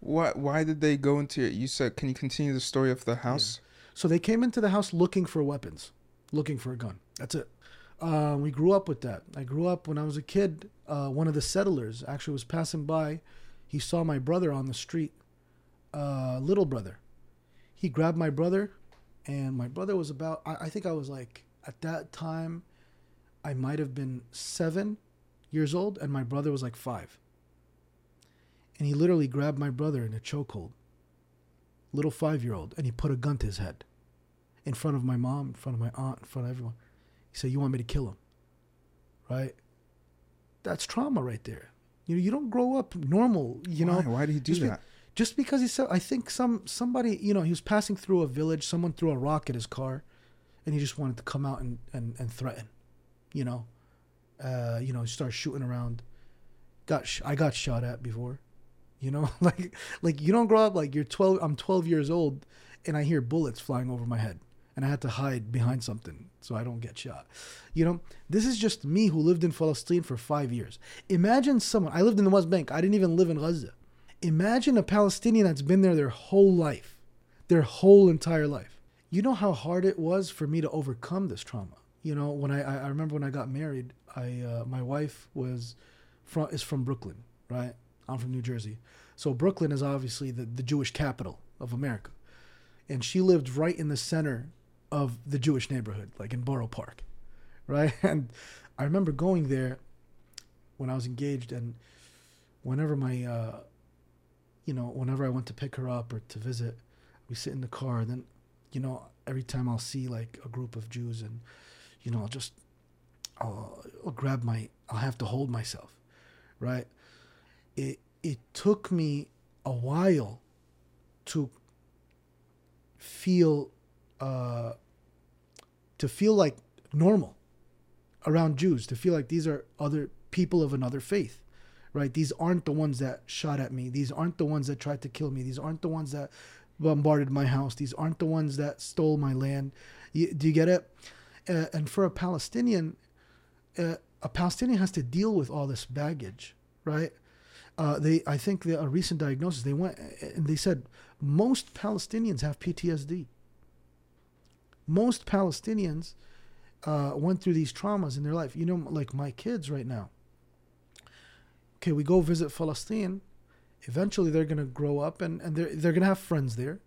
Why why did they go into it? You said can you continue the story of the house? So they came into the house looking for weapons, looking for a gun. That's it. Uh, we grew up with that. I grew up when I was a kid. Uh, one of the settlers actually was passing by. He saw my brother on the street, uh, little brother. He grabbed my brother, and my brother was about, I, I think I was like, at that time, I might have been seven years old, and my brother was like five. And he literally grabbed my brother in a chokehold little five year old and he put a gun to his head in front of my mom, in front of my aunt, in front of everyone. He said, You want me to kill him? Right? That's trauma right there. You know, you don't grow up normal, you know. Why? Why did he do just be- that? just because he said I think some somebody, you know, he was passing through a village, someone threw a rock at his car and he just wanted to come out and, and, and threaten. You know. Uh, you know, start shooting around. Got sh- I got shot at before. You know, like like you don't grow up like you're 12 I'm 12 years old and I hear bullets flying over my head and I had to hide behind something so I don't get shot. You know, this is just me who lived in Palestine for 5 years. Imagine someone I lived in the West Bank. I didn't even live in Gaza. Imagine a Palestinian that's been there their whole life. Their whole entire life. You know how hard it was for me to overcome this trauma. You know, when I I I remember when I got married, I uh, my wife was from is from Brooklyn, right? I'm from New Jersey. So Brooklyn is obviously the, the Jewish capital of America. And she lived right in the center of the Jewish neighborhood, like in Borough Park. Right? And I remember going there when I was engaged and whenever my uh you know, whenever I went to pick her up or to visit, we sit in the car and then, you know, every time I'll see like a group of Jews and you know, I'll just I'll, I'll grab my I'll have to hold myself. Right? it it took me a while to feel uh, to feel like normal around Jews, to feel like these are other people of another faith, right? These aren't the ones that shot at me. These aren't the ones that tried to kill me. These aren't the ones that bombarded my house. These aren't the ones that stole my land. You, do you get it? Uh, and for a Palestinian, uh, a Palestinian has to deal with all this baggage, right? Uh, they, I think, the, a recent diagnosis. They went and they said most Palestinians have PTSD. Most Palestinians uh, went through these traumas in their life. You know, like my kids right now. Okay, we go visit Palestine. Eventually, they're gonna grow up and, and they're they're gonna have friends there,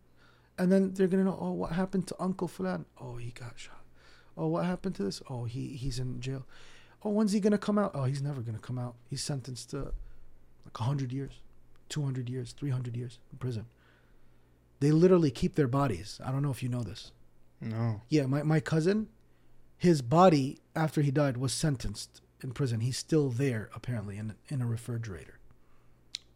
and then they're gonna know. Oh, what happened to Uncle Fulan? Oh, he got shot. Oh, what happened to this? Oh, he he's in jail. Oh, when's he gonna come out? Oh, he's never gonna come out. He's sentenced to like hundred years, two hundred years, three hundred years in prison. They literally keep their bodies. I don't know if you know this. No. Yeah, my, my cousin, his body after he died was sentenced in prison. He's still there apparently in in a refrigerator.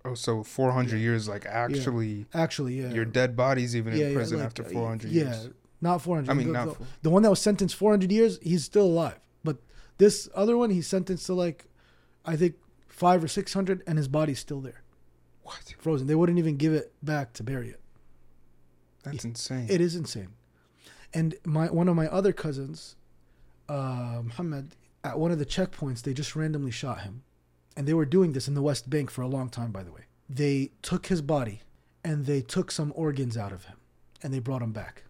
Oh, so 400 years, like actually, Actually, yeah. your dead body's even Yeah, in yeah, prison like, after uh, 400 yeah, years. not 400. I mean, the, not the, the one that was sentenced 400 years, he's still alive. But this other one, he's sentenced to like, I think five or 600, and his body's still there. What? Frozen. They wouldn't even give it back to bury it. That's insane. It is insane. And my one of my other cousins, uh, Muhammad, at one of the checkpoints, they just randomly shot him. And they were doing this in the West Bank for a long time, by the way. They took his body and they took some organs out of him and they brought him back.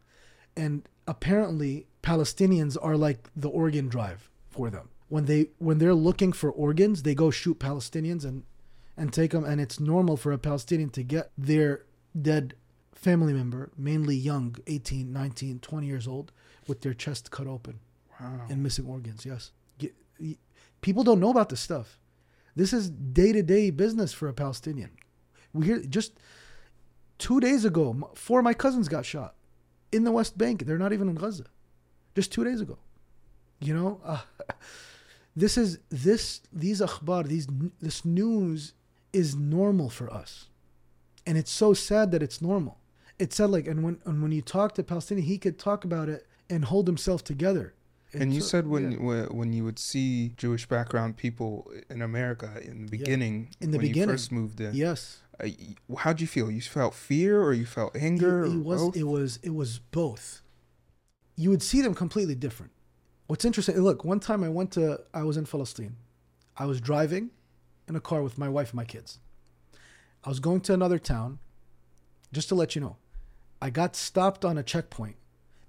And apparently, Palestinians are like the organ drive for them. When they when they're looking for organs, they go shoot Palestinians and and take them. And it's normal for a Palestinian to get their dead family member, mainly young, 18, 19, 20 years old, with their chest cut open wow. and missing organs. Yes. People don't know about this stuff. This is day to day business for a Palestinian. We hear just two days ago, four of my cousins got shot in the West Bank. They're not even in Gaza. Just two days ago. You know, uh, this is this these akhbar, these this news is normal for us, and it's so sad that it's normal. It's said like, and when and when you talk to Palestinian, he could talk about it and hold himself together. And you It's- said when yeah. when when you would see Jewish background people in America in the beginning, In the when beginning. you first moved in, yes, uh, how'd you feel? You felt fear or you felt anger? It, it was both? it was it was both. You would see them completely different. What's interesting? Look, one time I went to I was in Palestine. I was driving in a car with my wife and my kids. I was going to another town. Just to let you know, I got stopped on a checkpoint.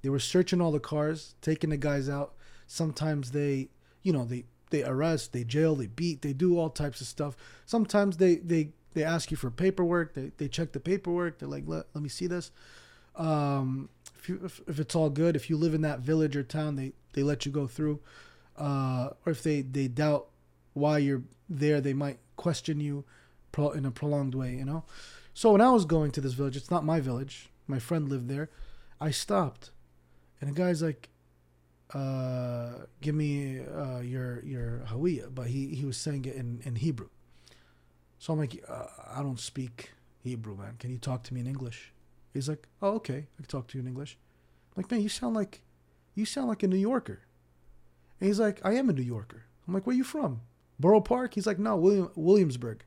They were searching all the cars, taking the guys out. Sometimes they, you know, they they arrest, they jail, they beat, they do all types of stuff. Sometimes they they they ask you for paperwork. They they check the paperwork. They're like, let, let me see this. Um, if, you, if if it's all good, if you live in that village or town, they they let you go through. Uh, or if they they doubt why you're there, they might question you pro- in a prolonged way. You know. So when I was going to this village, it's not my village. My friend lived there. I stopped, and the guy's like, uh, "Give me uh, your your hawiya," but he he was saying it in in Hebrew. So I'm like, uh, "I don't speak Hebrew, man. Can you talk to me in English?" He's like, "Oh, okay. I can talk to you in English." I'm like, "Man, you sound like you sound like a New Yorker." And he's like, "I am a New Yorker." I'm like, "Where you from? Borough Park?" He's like, "No, William Williamsburg."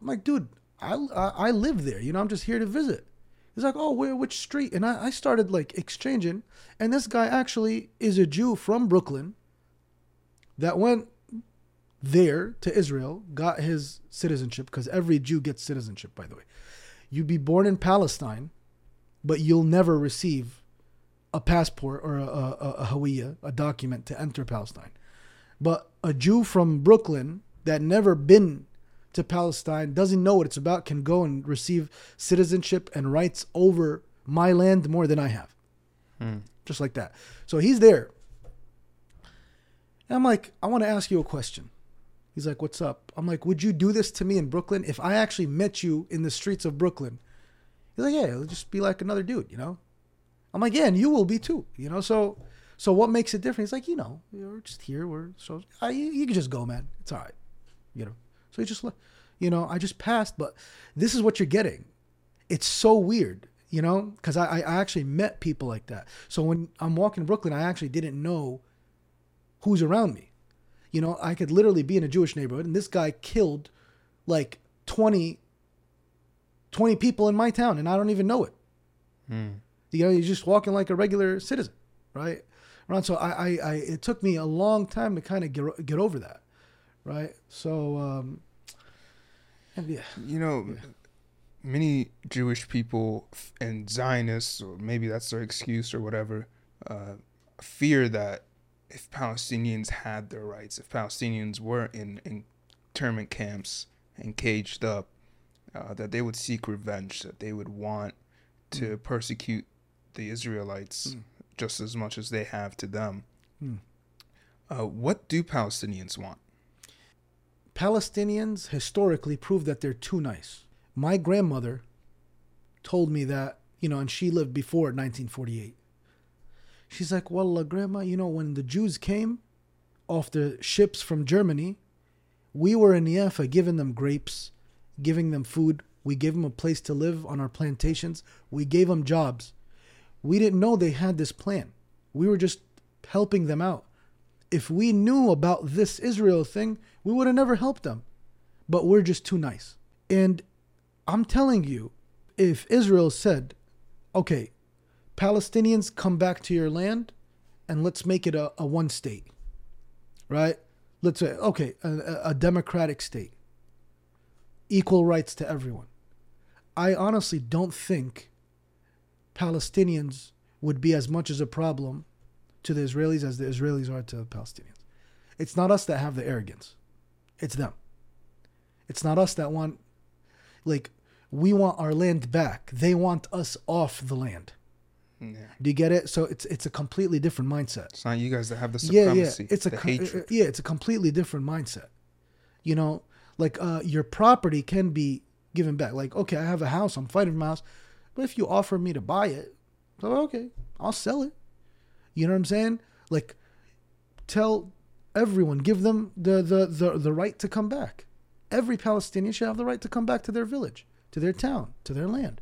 I'm like, "Dude, I I, I live there. You know, I'm just here to visit." He's like, "Oh, where? Which street?" And I, I started like exchanging, and this guy actually is a Jew from Brooklyn that went there to Israel, got his citizenship because every Jew gets citizenship. By the way, you'd be born in Palestine, but you'll never receive a passport or a, a, a, a hawiya, a document to enter Palestine. But a Jew from Brooklyn that never been to Palestine, doesn't know what it's about, can go and receive citizenship and rights over my land more than I have. Hmm. Just like that. So he's there. And I'm like, I want to ask you a question. He's like, What's up? I'm like, Would you do this to me in Brooklyn if I actually met you in the streets of Brooklyn? He's like, Yeah, it'll just be like another dude, you know? I'm like, Yeah, and you will be too, you know? So so what makes it different? He's like, You know, we're just here. We're so, you, you can just go, man. It's all right, you know? He just, you know, I just passed, but this is what you're getting. It's so weird. You know, because I, I actually met people like that. So when I'm walking Brooklyn, I actually didn't know who's around me. You know, I could literally be in a Jewish neighborhood and this guy killed like 20, 20 people in my town and I don't even know it. You know, you're just walking like a regular citizen, right? Right. So I, I, I it took me a long time to kind of get, get over that, right? So, um, yeah, You know, many Jewish people and Zionists, or maybe that's their excuse or whatever, uh, fear that if Palestinians had their rights, if Palestinians were in internment camps and caged up, uh, that they would seek revenge, that they would want to persecute the Israelites just as much as they have to them. Hmm. Uh, what do Palestinians want? Palestinians historically prove that they're too nice. My grandmother told me that, you know, and she lived before 1948. She's like, Wallah, uh, grandma, you know, when the Jews came off the ships from Germany, we were in Yafa giving them grapes, giving them food. We gave them a place to live on our plantations. We gave them jobs. We didn't know they had this plan. We were just helping them out. If we knew about this Israel thing, we would have never helped them. But we're just too nice. And I'm telling you, if Israel said, okay, Palestinians come back to your land and let's make it a, a one state, right? Let's say, okay, a, a- a democratic state, equal rights to everyone. I honestly don't think Palestinians would be as much as a problem to the Israelis as the Israelis are to the Palestinians. It's not us that have the arrogance, it's them. It's not us that want, like, we want our land back. They want us off the land. Yeah. Do you get it? So it's it's a completely different mindset. It's not you guys that have the supremacy. Yeah, yeah. It's a the co- hatred. yeah, it's a completely different mindset. You know, like uh, your property can be given back. Like, okay, I have a house, I'm fighting for my house, but if you offer me to buy it, so okay, I'll sell it. You know what I'm saying? Like, tell everyone, give them the the the, the right to come back. Every Palestinian should have the right to come back to their village, to their town, to their land,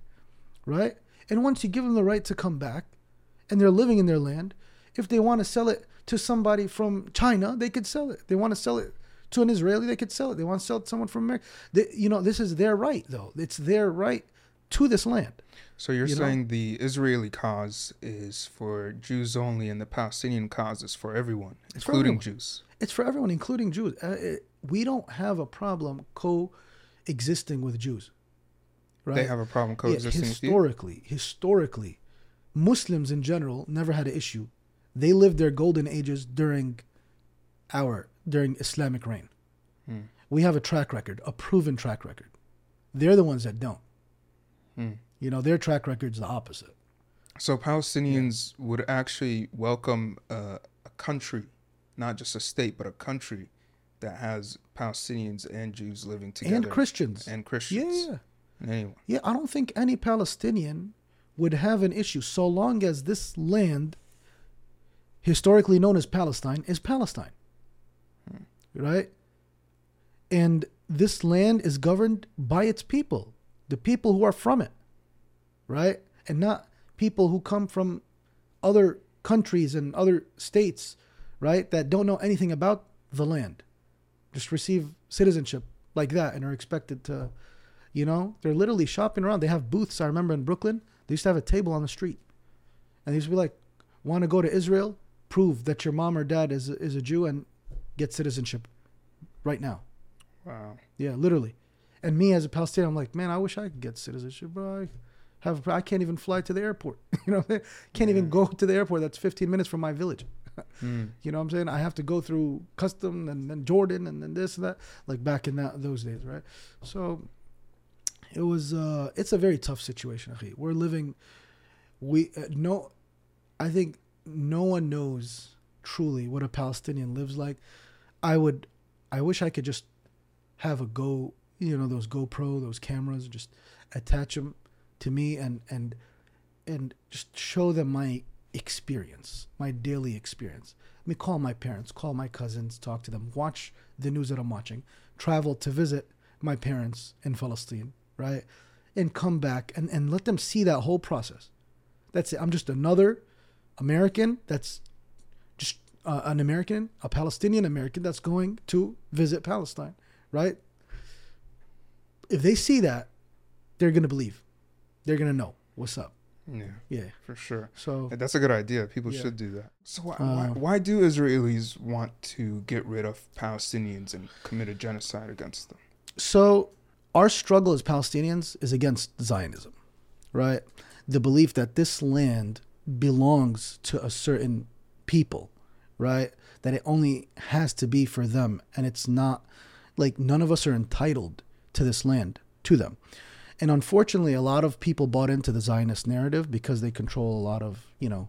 right? And once you give them the right to come back, and they're living in their land, if they want to sell it to somebody from China, they could sell it. They want to sell it to an Israeli, they could sell it. They want to sell it to someone from America. They, you know, this is their right, though. It's their right to this land. So you're you know? saying the Israeli cause is for Jews only, and the Palestinian cause is for everyone, It's for including everyone. Jews. It's for everyone, including Jews. Uh, it, we don't have a problem coexisting with Jews. Right? They have a problem Yeah, coexisting with you. historically, historically, Muslims in general never had an issue. They lived their golden ages during our during Islamic reign. Hmm. We have a track record, a proven track record. They're the ones that don't. Hmm. You know, their track record's the opposite. So Palestinians would actually welcome uh, a country, not just a state, but a country that has Palestinians and Jews living together, And Christians. and Christians. Yeah. And anyone. Yeah, I don't think any Palestinian would have an issue so long as this land, historically known as Palestine, is Palestine. Right? And this land is governed by its people, the people who are from it. Right? And not people who come from other countries and other states, right, that don't know anything about the land. Just receive citizenship like that and are expected to you know, they're literally shopping around. They have booths. I remember in Brooklyn, they used to have a table on the street, and they used to be like, "Want to go to Israel? Prove that your mom or dad is is a Jew and get citizenship right now." Wow. Yeah, literally. And me as a Palestinian, I'm like, man, I wish I could get citizenship, bro. I have I can't even fly to the airport. you know, can't even go to the airport. That's 15 minutes from my village. Mm. You know what I'm saying? I have to go through custom and then Jordan and then this and that, like back in that those days, right? So it was uh it's a very tough situation. We're living we uh, no I think no one knows truly what a Palestinian lives like. I would I wish I could just have a go, you know, those GoPro, those cameras, just attach them to me and and and just show them my experience, my daily experience. I mean, call my parents, call my cousins, talk to them, watch the news that I'm watching, travel to visit my parents in Palestine, right? and come back and, and let them see that whole process. That's it. I'm just another American that's just uh, an American, a Palestinian American that's going to visit Palestine, right? If they see that, they're going to believe. They're to know what's up. Yeah, Yeah. for sure. So, That's a good idea. People Yeah. should do that. So why, Uh, why, why do Israelis want to get rid of Palestinians and commit a genocide against them? so our struggle as Palestinians is against Zionism, right? The belief that this land belongs to a certain people, right? That it only has to be for them and it's not like none of us are entitled to this land to them. And unfortunately, a lot of people bought into the Zionist narrative because they control a lot of, you know,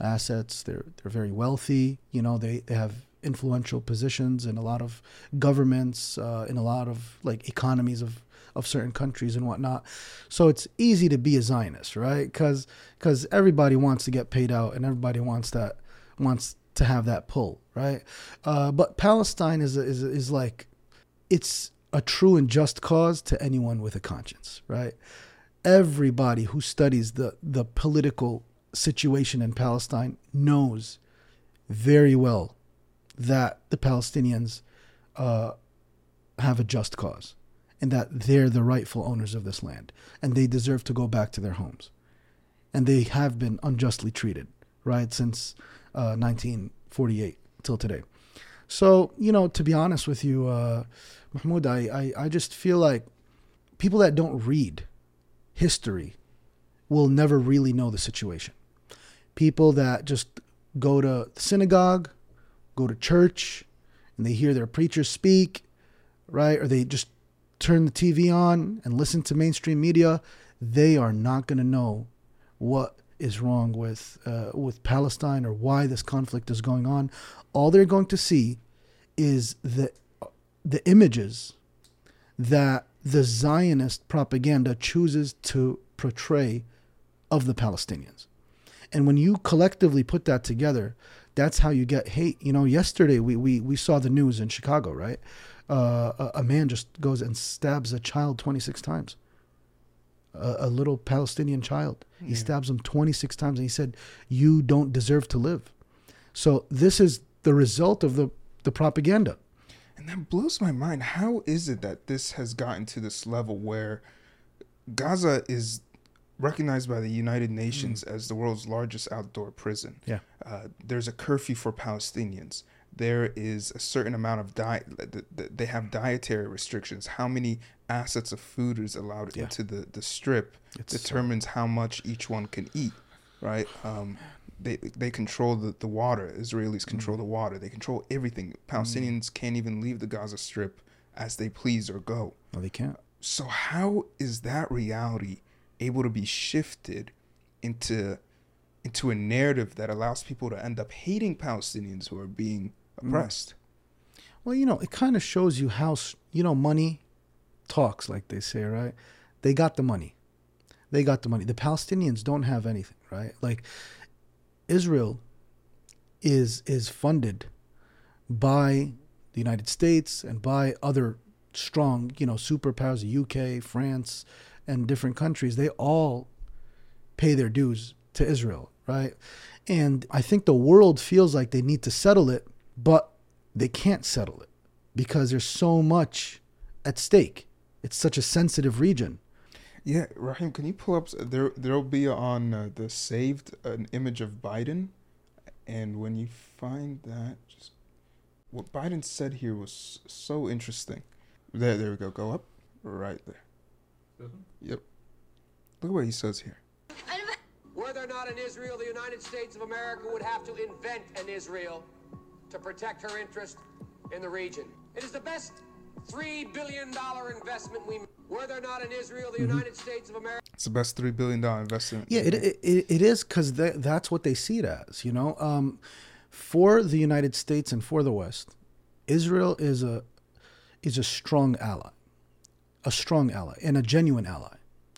assets. They're they're very wealthy. You know, they, they have influential positions in a lot of governments, uh, in a lot of like economies of, of certain countries and whatnot. So it's easy to be a Zionist, right? Because because everybody wants to get paid out and everybody wants that wants to have that pull, right? Uh, but Palestine is is is like it's a true and just cause to anyone with a conscience, right? Everybody who studies the the political situation in Palestine knows very well that the Palestinians uh, have a just cause and that they're the rightful owners of this land and they deserve to go back to their homes. And they have been unjustly treated, right, since uh, 1948 till today. So, you know, to be honest with you, uh, Mahmoud, I, I, I just feel like people that don't read history will never really know the situation. People that just go to synagogue, go to church, and they hear their preachers speak, right? Or they just turn the TV on and listen to mainstream media, they are not going to know what is wrong with uh, with Palestine or why this conflict is going on. All they're going to see is the the images that the Zionist propaganda chooses to portray of the Palestinians. And when you collectively put that together, that's how you get hate. You know, yesterday we, we, we saw the news in Chicago, right? Uh, a, a man just goes and stabs a child 26 times. A, a little Palestinian child. He stabs him 26 times and he said, You don't deserve to live. So this is the result of the, the propaganda. And that blows my mind. How is it that this has gotten to this level where Gaza is recognized by the United Nations as the world's largest outdoor prison? Yeah. Uh, there's a curfew for Palestinians. There is a certain amount of diet. They have dietary restrictions. How many assets of food is allowed Yeah. into the, the strip It's- determines how much each one can eat, right? Um, they they control the, the water. Israelis mm-hmm. control the water. They control everything. Mm-hmm. Palestinians can't even leave the Gaza Strip as they please or go. No, they can't. So how is that reality able to be shifted into into a narrative that allows people to end up hating Palestinians who are being mm-hmm. oppressed? Well, you know, it kind of shows you how, you know, money talks, like they say, right? They got the money. They got the money. The Palestinians don't have anything, right? Like Israel is is funded by the United States and by other strong, you know, superpowers, the UK, France, and different countries. They all pay their dues to Israel, right? And I think the world feels like they need to settle it, but they can't settle it because there's so much at stake. It's such a sensitive region. Yeah, Rahim, can you pull up? There, there'll be on uh, the saved an image of Biden, and when you find that, just what Biden said here was so interesting. There, there we go. Go up, right there. Yep. Look at what he says here. Were there not an Israel, the United States of America would have to invent an Israel to protect her interest in the region. It is the best $3 billion investment we Were there not an Israel, the United States of America? It's the best three billion dollar investment. Yeah, it it, it, it is because that's what they see it as. You know, um, for the United States and for the West, Israel is a is a strong ally, a strong ally, and a genuine ally.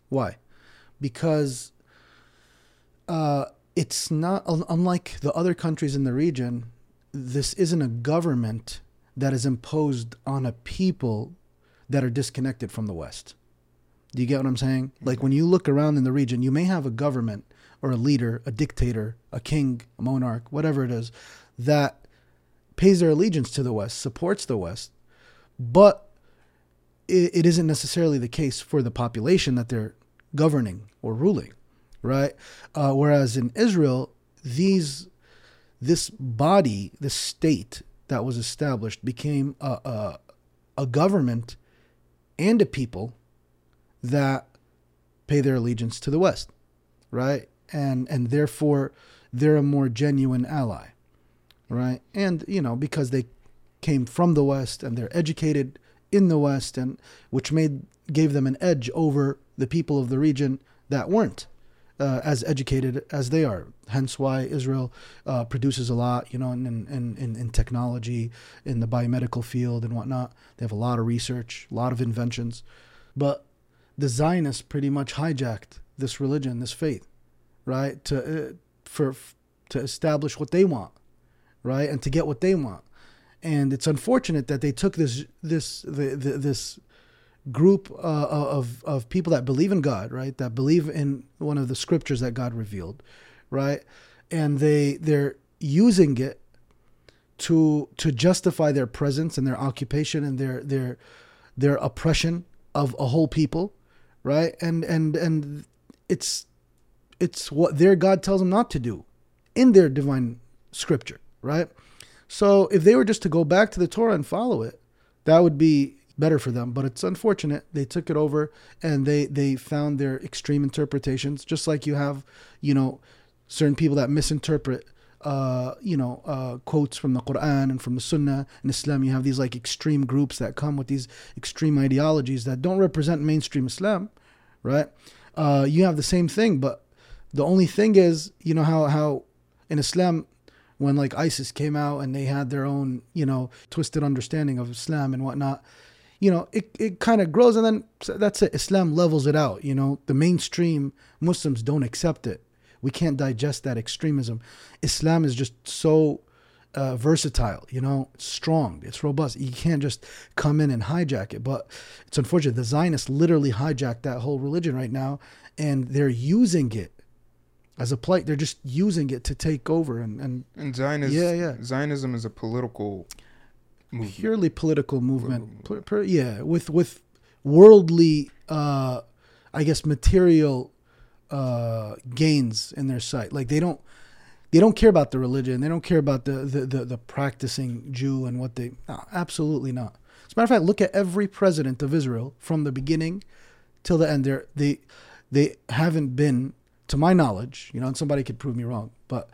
Why? Because uh, it's not unlike the other countries in the region. This isn't a government that is imposed on a people that are disconnected from the West. Do you get what I'm saying? Like when you look around in the region, you may have a government or a leader, a dictator, a king, a monarch, whatever it is, that pays their allegiance to the West, supports the West, but it, it isn't necessarily the case for the population that they're governing or ruling, right? Uh, whereas in Israel, these this body, this state that was established, became a, a, a government and a people that pay their allegiance to the West, right? And and therefore they're a more genuine ally, right? And you know because they came from the West and they're educated in the West, and which made gave them an edge over the people of the region that weren't uh, as educated as they are. Hence why Israel uh, produces a lot, you know, in, in, in, in technology, in the biomedical field and whatnot. They have a lot of research, a lot of inventions. But the Zionists pretty much hijacked this religion, this faith, right? To uh, for to establish what they want, right, and to get what they want. And it's unfortunate that they took this this the, the, this group uh, of of people that believe in God, right? That believe in one of the scriptures that God revealed, right? And they they're using it to to justify their presence and their occupation and their their their oppression of a whole people, right? And and and it's it's what their God tells them not to do in their divine scripture, right? So if they were just to go back to the Torah and follow it, that would be better for them. But it's unfortunate they took it over and they they found their extreme interpretations, just like you have, you know, certain people that misinterpret. Uh, you know, uh, quotes from the Quran and from the Sunnah and Islam. You have these like extreme groups that come with these extreme ideologies that don't represent mainstream Islam, right? Uh, you have the same thing, but the only thing is, you know how how in Islam when like ISIS came out and they had their own, you know, twisted understanding of Islam and whatnot, you know, it, it kind of grows and then that's it. Islam levels it out. You know, the mainstream Muslims don't accept it. We can't digest that extremism. Islam is just so uh, versatile, you know, strong, it's robust. You can't just come in and hijack it. But it's unfortunate. The Zionists literally hijacked that whole religion right now and they're using it as a plight. They're just using it to take over and and, and Zionism. Yeah, yeah. Zionism is a political movement. purely political movement. Per, per, yeah, with with worldly, uh, I guess, material uh, gains in their sight. Like they don't they don't care about the religion. They don't care about the the, the, the practicing Jew and what they. No, absolutely not. As a matter of fact, look at every president of Israel from the beginning till the end. They they they haven't been, to my knowledge, you know, and somebody could prove me wrong, but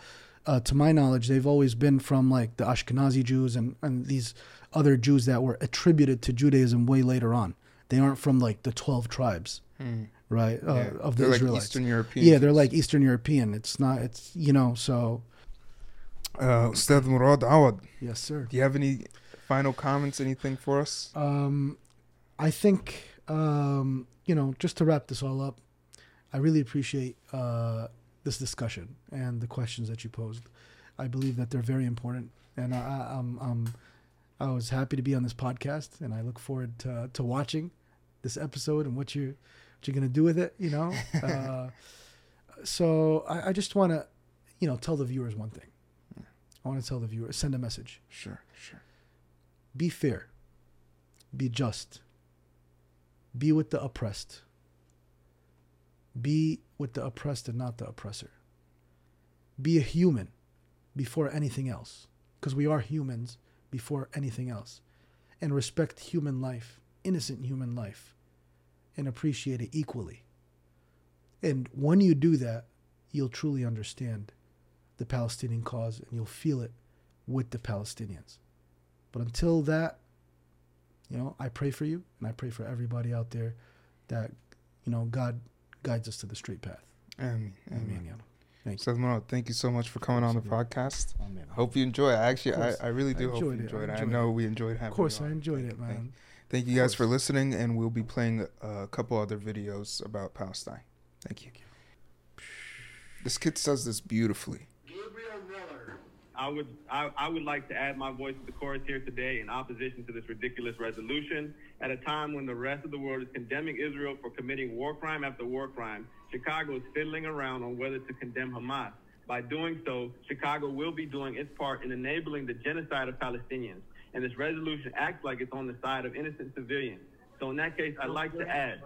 uh, to my knowledge, they've always been from like the Ashkenazi Jews and, and these other Jews that were attributed to Judaism way later on. They aren't from like the 12 tribes, hmm. right? Uh, yeah. Of the they're Israelites. Like Eastern European. Yeah, they're like Eastern European. It's not, it's, you know, so. Uh, Ustadh Morad Awad. Yes, sir. Do you have any final comments, anything for us? Um, I think, um, you know, just to wrap this all up, I really appreciate uh, this discussion and the questions that you posed. I believe that they're very important, and I, I'm, I'm I was happy to be on this podcast, and I look forward to to watching this episode and what you what you're gonna do with it. You know, uh, so I, I just want to, you know, tell the viewers one thing. I want to tell the viewers, send a message. Sure, sure. Be fair. Be just. Be with the oppressed. Be with the oppressed and not the oppressor. Be a human before anything else, because we are humans before anything else. And respect human life, innocent human life, and appreciate it equally. And when you do that, you'll truly understand the Palestinian cause and you'll feel it with the Palestinians. But until that, you know, I pray for you and I pray for everybody out there that, you know, God guides us to the straight path. Amen. Amen. Amen. Yeah. Thank you. Ustadh Morad, thank you so much for coming on the podcast. Amen. Hope you enjoy it. Actually, I, I really do I hope you enjoyed it. I, enjoyed I know it. we enjoyed having Of course, I enjoyed it, man. Thank, thank you guys for listening, and we'll be playing a couple other videos about Palestine. Thank you. This kid says this beautifully. I would I, I would like to add my voice to the chorus here today in opposition to this ridiculous resolution. At a time when the rest of the world is condemning Israel for committing war crime after war crime, Chicago is fiddling around on whether to condemn Hamas. By doing so, Chicago will be doing its part in enabling the genocide of Palestinians. And this resolution acts like it's on the side of innocent civilians. So in that case, I'd like to add,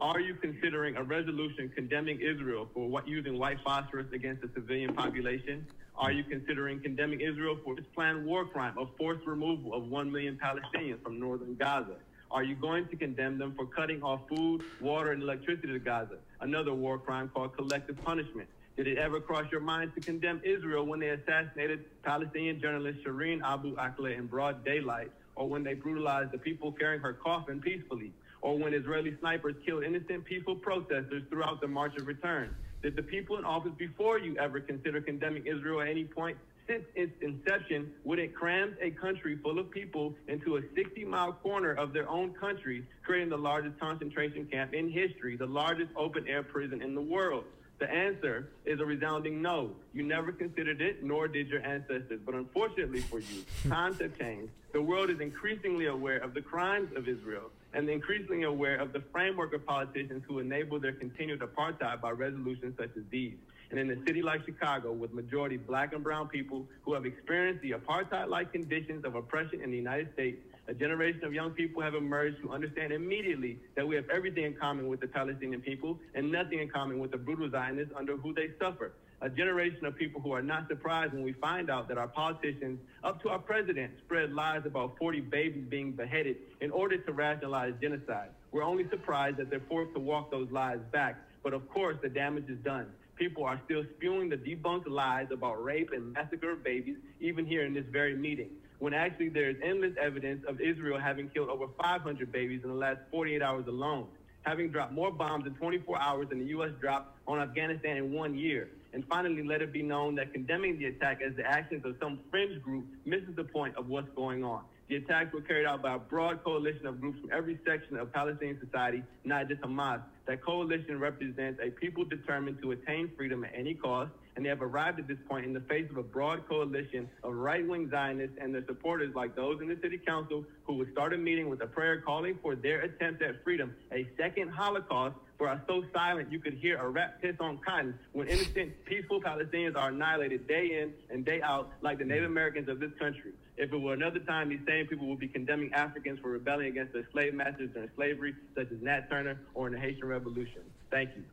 are you considering a resolution condemning Israel for what using white phosphorus against the civilian population? Are you considering condemning Israel for its planned war crime of forced removal of 1 million Palestinians from northern Gaza? Are you going to condemn them for cutting off food, water, and electricity to Gaza? Another war crime called collective punishment. Did it ever cross your mind to condemn Israel when they assassinated Palestinian journalist Shireen Abu Akleh in broad daylight, or when they brutalized the people carrying her coffin peacefully, or when Israeli snipers killed innocent peaceful protesters throughout the March of Return? Did the people in office before you ever consider condemning Israel at any point? Since its inception, when it crammed a country full of people into a 60 mile corner of their own country, creating the largest concentration camp in history, the largest open air prison in the world? The answer is a resounding no. You never considered it, nor did your ancestors. But unfortunately for you, times have changed. The world is increasingly aware of the crimes of Israel and increasingly aware of the framework of politicians who enable their continued apartheid by resolutions such as these. And in a city like Chicago, with majority black and brown people who have experienced the apartheid like conditions of oppression in the United States, a generation of young people have emerged who understand immediately that we have everything in common with the Palestinian people and nothing in common with the brutal Zionists under who they suffer. A generation of people who are not surprised when we find out that our politicians, up to our president, spread lies about 40 babies being beheaded in order to rationalize genocide. We're only surprised that they're forced to walk those lies back. But of course, the damage is done. People are still spewing the debunked lies about rape and massacre of babies, even here in this very meeting when actually there's endless evidence of Israel having killed over 500 babies in the last 48 hours alone, having dropped more bombs in 24 hours than the U.S. dropped on Afghanistan in one year. And finally, let it be known that condemning the attack as the actions of some fringe group misses the point of what's going on. The attacks were carried out by a broad coalition of groups from every section of Palestinian society, not just Hamas. That coalition represents a people determined to attain freedom at any cost, and they have arrived at this point in the face of a broad coalition of right-wing Zionists and their supporters like those in the city council who would start a meeting with a prayer calling for their attempt at freedom, a second Holocaust are so silent you could hear a rat piss on cotton when innocent, peaceful Palestinians are annihilated day in and day out like the Native Americans of this country. If it were another time, these same people would be condemning Africans for rebelling against their slave masters during slavery, such as Nat Turner or in the Haitian Revolution. Thank you.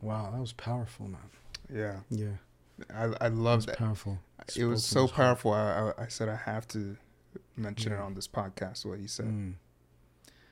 Wow, that was powerful, man. Yeah. Yeah. I I love that. Powerful. It was so from his heart. powerful. I, I I said I have to mention it on this podcast. What he said. Mm.